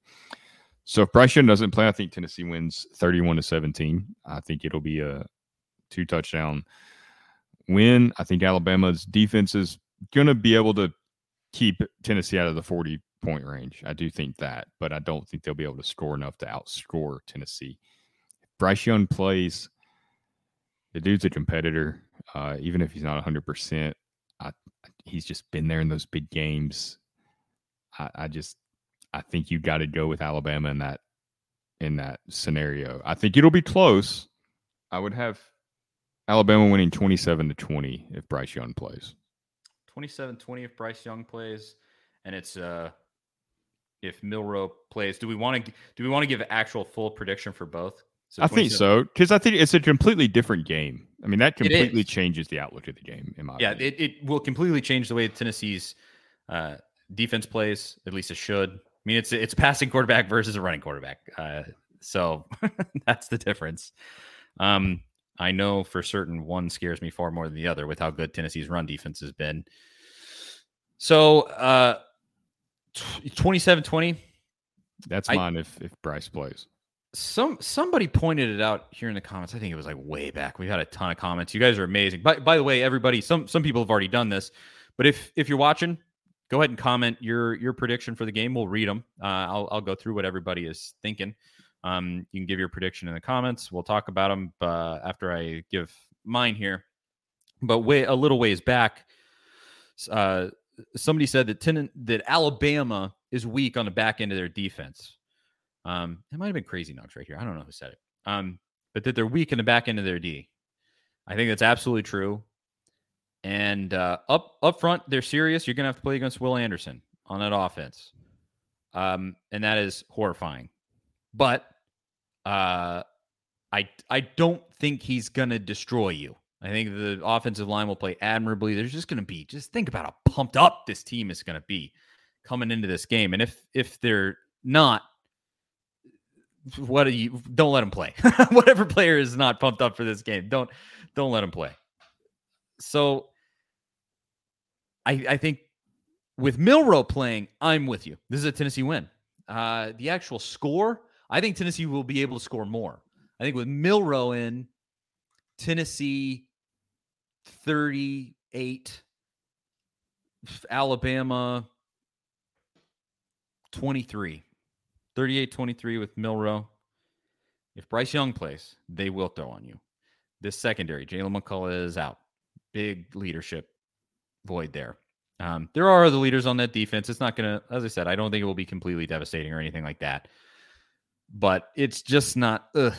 So if Bryce Young doesn't play, I think Tennessee wins 31 to 17. I think it'll be a two touchdown win. I think Alabama's defense is going to be able to keep Tennessee out of the 40 point range. I do think that, but I don't think they'll be able to score enough to outscore Tennessee. Bryce Young plays, the dude's a competitor. Uh, even if he's not 100%, I, he's just been there in those big games. I, I just I think you got to go with Alabama in that in that scenario. I think it'll be close. I would have Alabama winning 27 to 20 if Bryce Young plays.
27-20 if Bryce Young plays and it's uh if Milroe plays. Do we want to do we want to give actual full prediction for both?
I think so because I think it's a completely different game. I mean, that completely changes the outlook of the game. In my
yeah,
opinion.
it, it will completely change the way Tennessee's uh, defense plays. At least it should I mean, it's it's passing quarterback versus a running quarterback. Uh, so that's the difference. Um, I know for certain one scares me far more than the other with how good Tennessee's run defense has been. So, uh, 27 20.
That's mine I, if, if Bryce plays.
Some somebody pointed it out here in the comments. I think it was like way back. We had a ton of comments. You guys are amazing. By, by the way, everybody, some some people have already done this, but if if you're watching, go ahead and comment your your prediction for the game. We'll read them. Uh, I'll I'll go through what everybody is thinking. Um, you can give your prediction in the comments. We'll talk about them uh, after I give mine here. But way a little ways back, uh, somebody said that ten, that Alabama is weak on the back end of their defense. Um, it might have been Crazy Nugs right here. I don't know who said it. Um, but that they're weak in the back end of their D. I think that's absolutely true. And uh, up up front, they're serious. You're to have to play against Will Anderson on that offense, um, and that is horrifying. But uh, I I don't think he's to destroy you. I think the offensive line will play admirably. There's just to be just think about how pumped up this team is to be coming into this game, and if if they're not, what do you don't let him play. Whatever player is not pumped up for this game, don't don't let him play. So I I think with Milroe playing, I'm with you. This is a Tennessee win. Uh, the actual score, I think Tennessee will be able to score more. I think with Milroe in, Tennessee 38, Alabama 23. 38 23 with Milroe. If Bryce Young plays, they will throw on you. This secondary, Jaylen McCollough is out. Big leadership void there. Um, there are other leaders on that defense. It's not going to, as I said, I don't think it will be completely devastating or anything like that. But it's just not. Ugh.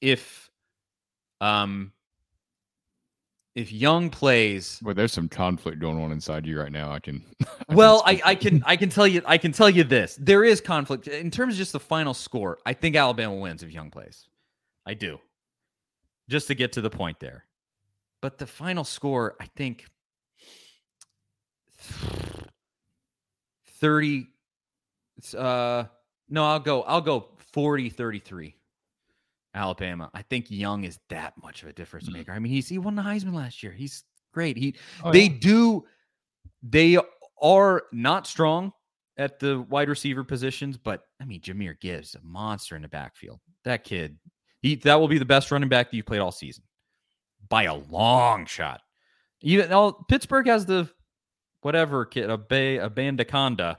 If um if Young plays,
well, there's some conflict going on inside you right now. I can.
I well, can I, I can I can tell you I can tell you this. There is conflict in terms of just the final score. I think Alabama wins if Young plays. I do. Just to get to the point there, but the final score, I think. 30 uh no i'll go i'll go 40 33 Alabama. I think Young is that much of a difference mm. maker. I mean, he's he won the Heisman last year. He's great. He oh, they yeah. do they are not strong at the wide receiver positions, but I mean, Jahmyr Gibbs, a monster in the backfield. That kid, he that will be the best running back that you played all season by a long shot. Even all Pittsburgh has the whatever kid, a Bay, a Bandaconda,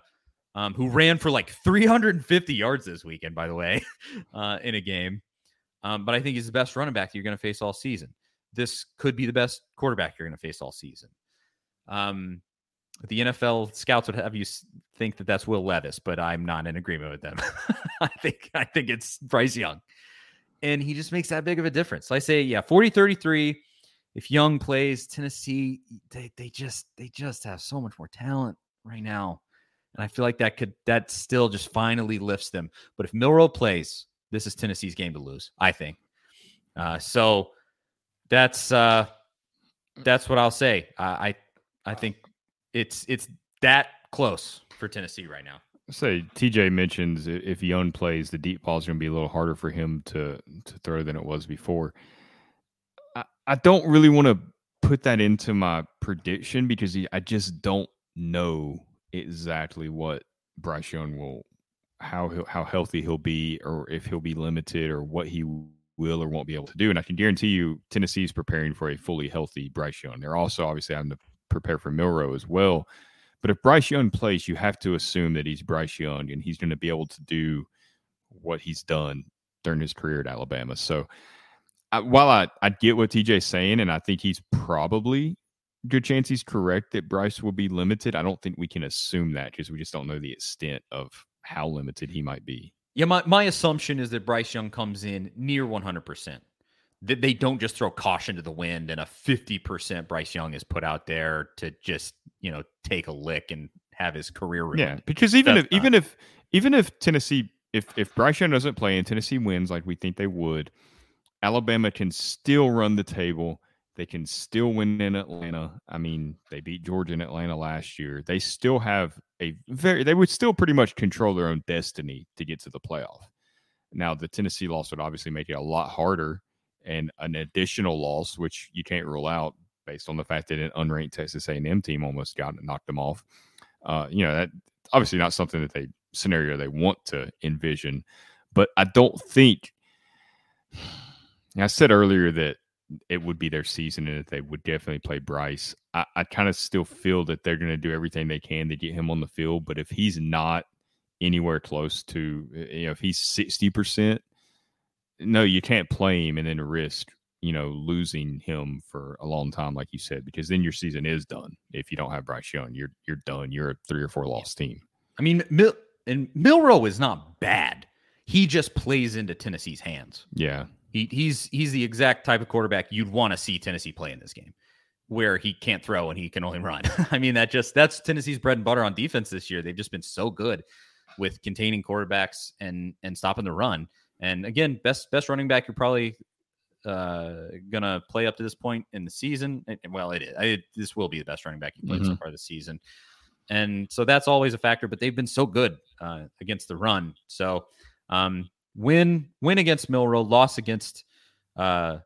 um, who ran for like 350 yards this weekend, by the way, uh, in a game. Um, but I think he's the best running back you're going to face all season. This could be the best quarterback you're going to face all season. Um, the NFL scouts would have you think that that's Will Levis, but I'm not in agreement with them. I think I think it's Bryce Young. And he just makes that big of a difference. So I say, yeah, 40 33. If Young plays Tennessee, they, they just they just have so much more talent right now. And I feel like that could that still just finally lifts them. But if Milroe plays, this is Tennessee's game to lose, I think. Uh, so that's uh, that's what I'll say. I I think it's it's that close for Tennessee right now.
Say TJ mentions if Young plays, the deep ball is going to be a little harder for him to to throw than it was before. I, I don't really want to put that into my prediction because I just don't know exactly what Bryce Young will how he'll, how healthy he'll be, or if he'll be limited, or what he will or won't be able to do. And I can guarantee you, Tennessee's preparing for a fully healthy Bryce Young. They're also obviously having to prepare for Milroe as well. But if Bryce Young plays, you have to assume that he's Bryce Young and he's going to be able to do what he's done during his career at Alabama. So I, while I, I get what TJ's saying, and I think he's probably good chance he's correct that Bryce will be limited, I don't think we can assume that because we just don't know the extent of how limited he might be.
Yeah, my, my assumption is that Bryce Young comes in near 100%. That they don't just throw caution to the wind and a 50% Bryce Young is put out there to just, you know, take a lick and have his career ruined.
Yeah, because even That's if not. even if even if Tennessee if if Bryce Young doesn't play and Tennessee wins like we think they would, Alabama can still run the table they can still win in Atlanta. I mean, they beat Georgia in Atlanta last year. They still have a very, they would still pretty much control their own destiny to get to the playoff. Now, the Tennessee loss would obviously make it a lot harder and an additional loss, which you can't rule out based on the fact that an unranked Texas A&M team almost got knocked them off. Uh, you know, that obviously not something that they scenario they want to envision, but I don't think. I said earlier that it would be their season and that they would definitely play Bryce. I, I kind of still feel that they're going to do everything they can to get him on the field. But if he's not anywhere close to, eh, you know, if he's 60%, no, you can't play him and then risk, you know, losing him for a long time, like you said, because then your season is done. If you don't have Bryce Young, you're you're done. You're a three or four loss team.
I mean, Mil- and Milroe is not bad. he just plays into Tennessee's hands.
Yeah.
He, he's he's the exact type of quarterback you'd want to see Tennessee play in this game, where he can't throw and he can only run. I mean, that just that's Tennessee's bread and butter on defense this year. They've just been so good with containing quarterbacks and and stopping the run. And again, best best running back you're probably uh, gonna play up to this point in the season. Well, it is. I, this will be the best running back you played mm-hmm. so far this season, and so that's always a factor. But they've been so good uh, against the run. So um, win win against Milroe, loss against uh,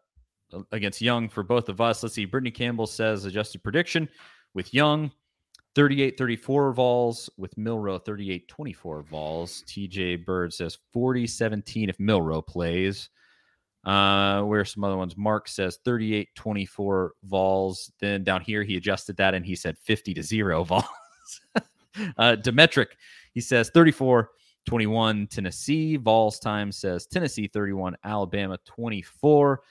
against Young for both of us. Let's see. Brittany Campbell says adjusted prediction with Young. 38 34 Vols with Milroe 38 24 Vols. TJ Bird says 40 17 if Milroe plays. Uh, where some other ones? Mark says 38 24 Vols. Then down here, he adjusted that and he said 50 to 0 Vols. uh, Demetric, he says 34 21 Tennessee. Vols time says Tennessee 31, Alabama 24.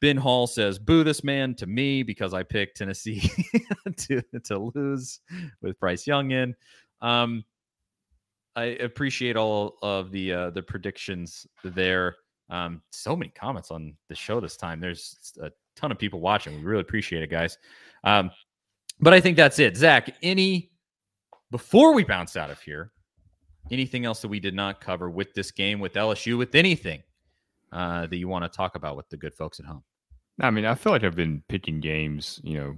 Ben Hall says, "Boo this man to me because I picked Tennessee to to lose with Bryce Young in." Um, I appreciate all of the uh, the predictions there. Um, so many comments on the show this time. There's a ton of people watching. We really appreciate it, guys. Um, but I think that's it. Zach, any before we bounce out of here, anything else that we did not cover with this game, with LSU, with anything uh, that you want to talk about with the good folks at home?
I mean, I feel like I've been picking games, you know,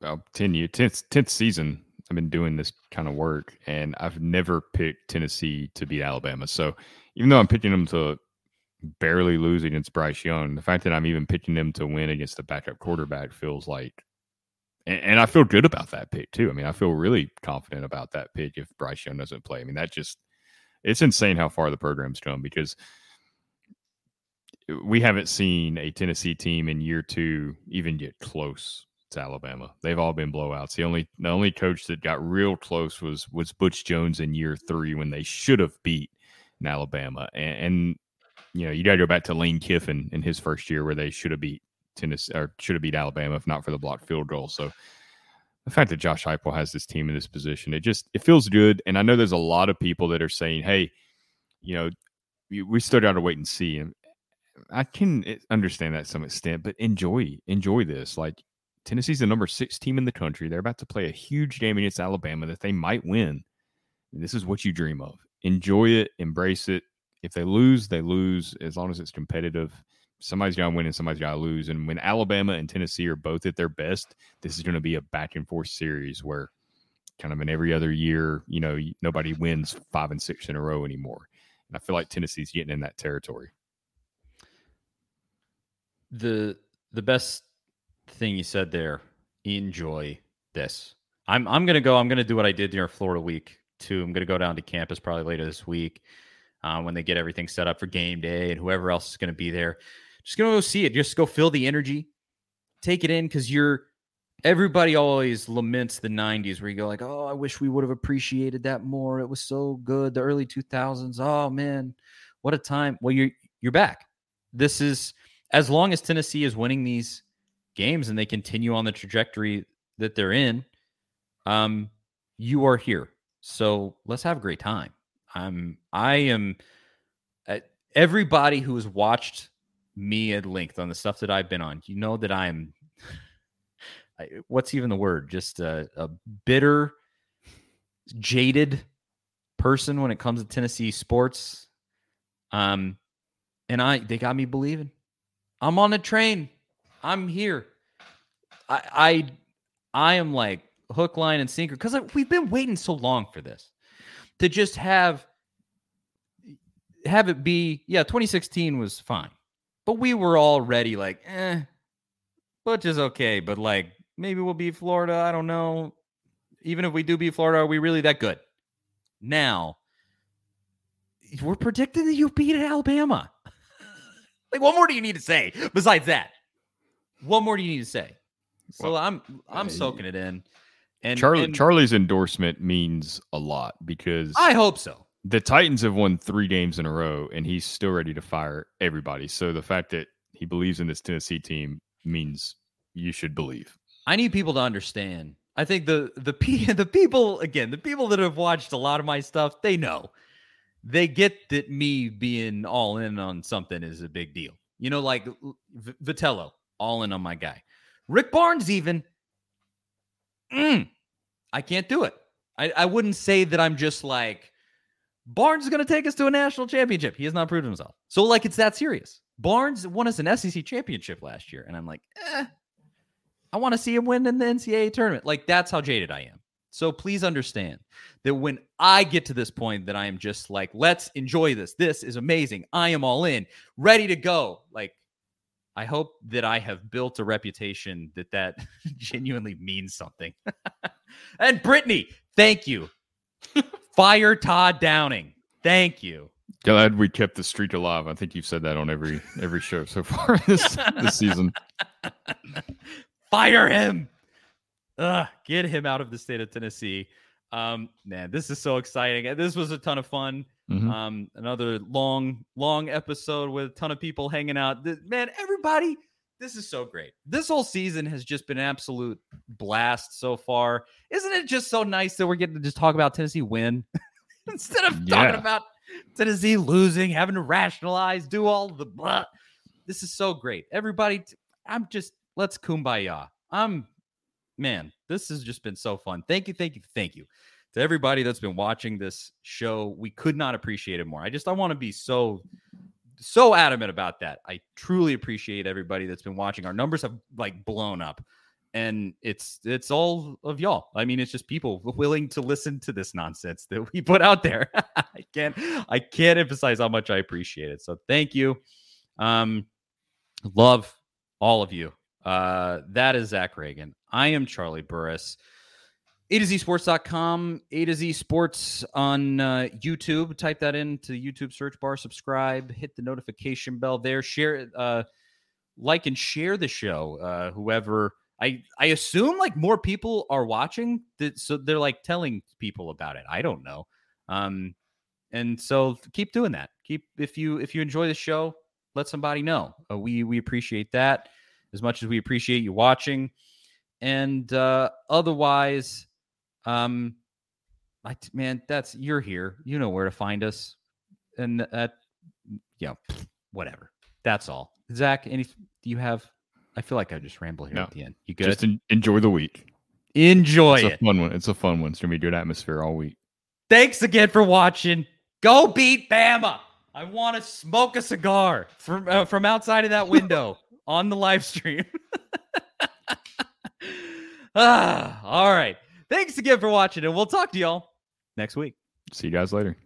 about 10 years, 10th, 10th season. I've been doing this kind of work and I've never picked Tennessee to beat Alabama. So even though I'm picking them to barely lose against Bryce Young, the fact that I'm even picking them to win against the backup quarterback feels like, and, and I feel good about that pick too. I mean, I feel really confident about that pick if Bryce Young doesn't play. I mean, that just, it's insane how far the program's come because – we haven't seen a Tennessee team in year two even get close to Alabama. They've all been blowouts. The only the only coach that got real close was was Butch Jones in year three when they should have beat in Alabama. And, and you know, you got to go back to Lane Kiffin in his first year where they should have beat Tennessee or should have beat Alabama if not for the blocked field goal. So the fact that Josh Heupel has this team in this position, it just it feels good. And I know there's a lot of people that are saying, "Hey, you know, we, still got to wait and see." And I can understand that to some extent, but enjoy enjoy this. Like Tennessee's the number six team in the country. They're about to play a huge game against Alabama that they might win. This is what you dream of. Enjoy it, embrace it. If they lose, they lose. As long as it's competitive, somebody's got to win and somebody's got to lose. And when Alabama and Tennessee are both at their best, this is going to be a back and forth series where, kind of in every other year, you know, nobody wins five and six in a row anymore. And I feel like Tennessee's getting in that territory
the the best thing you said there. Enjoy this. I'm I'm gonna go. I'm gonna do what I did during Florida week too. I'm gonna go down to campus probably later this week uh, when they get everything set up for game day and whoever else is gonna be there. Just gonna go see it. Just go feel the energy, take it in because you're. Everybody always laments the '90s where you go like, "Oh, I wish we would have appreciated that more. It was so good." The early 2000s. Oh man, what a time. Well, you're you're back. This is as long as Tennessee is winning these games and they continue on the trajectory that they're in, um, you are here. So let's have a great time. I'm I am uh, everybody who has watched me at length on the stuff that I've been on, you know that I'm what's even the word? Just a, a bitter, jaded person when it comes to Tennessee sports. Um, and I they got me believing. I'm on a train. I'm here. I I, I am like hook, line, and sinker because we've been waiting so long for this to just have have it be. Yeah, 2016 was fine, but we were already like, eh, Butch is okay, but like maybe we'll beat Florida. I don't know. Even if we do beat Florida, are we really that good? Now we're predicting that you beat Alabama. Like, what more do you need to say besides that? What more do you need to say? So well, I'm I'm soaking it in. And
Charlie
and
Charlie's endorsement means a lot because
I hope so.
The Titans have won three games in a row, and he's still ready to fire everybody. So the fact that he believes in this Tennessee team means you should believe.
I need people to understand. I think the the p the people again, the people that have watched a lot of my stuff, they know they get that me being all in on something is a big deal. You know, like v- Vitello, all in on my guy. Rick Barnes, even. Mm, I can't do it. I, I wouldn't say that I'm just like, Barnes is going to take us to a national championship. He has not proved himself. So, like, it's that serious. Barnes won us an SEC championship last year. And I'm like, eh, I want to see him win in the NCAA tournament. Like, that's how jaded I am. So please understand that when I get to this point that I am just like, let's enjoy this. This is amazing. I am all in, ready to go. Like, I hope that I have built a reputation that that genuinely means something. and Brittany, thank you. Fire Todd Downing. Thank you.
Glad we kept the streak alive. I think you've said that on every every show so far this this season.
Fire him. Ugh, get him out of the state of Tennessee. Um, man, this is so exciting. This was a ton of fun.
Mhm.
Um, another long, long episode with a ton of people hanging out. Man, everybody, this is so great. This whole season has just been an absolute blast so far. Isn't it just so nice that we're getting to just talk about Tennessee win instead of
Yeah.
talking about Tennessee losing, having to rationalize, do all the blah. This is so great. Everybody, I'm just let's kumbaya. I'm man, this has just been so fun. Thank you, thank you, thank you to everybody that's been watching this show. We could not appreciate it more. I just I want to be so so adamant about that. I truly appreciate everybody that's been watching. Our numbers have like blown up. And it's it's all of y'all. I mean, it's just people willing to listen to this nonsense that we put out there. I can't I can't emphasize how much I appreciate it. So thank you. Um love all of you. Uh, that is Zach Ragan. I am Charlie Burris. A to Z sports.com, A to Z sports on uh, YouTube. Type that into the YouTube search bar, subscribe, hit the notification bell there, share uh, like and share the show. Uh, whoever I I assume like more people are watching, that, so they're like telling people about it. I don't know. Um, and so keep doing that. Keep if you if you enjoy the show, let somebody know. Uh, we we appreciate that as much as we appreciate you watching. And uh, otherwise, um, I man, that's you're here. You know where to find us, and that you know, whatever. That's all. Zach, any do you have? I feel like I just ramble here
No.
at the end. You good?
Just en- enjoy the week.
Enjoy
It's a
it.
fun one. It's a fun one. It's gonna be a good atmosphere all week.
Thanks again for watching. Go beat Bama. I want to smoke a cigar from uh, from outside of that window on the live stream. ah, all right. Thanks again for watching, and we'll talk to y'all next week.
See you guys later.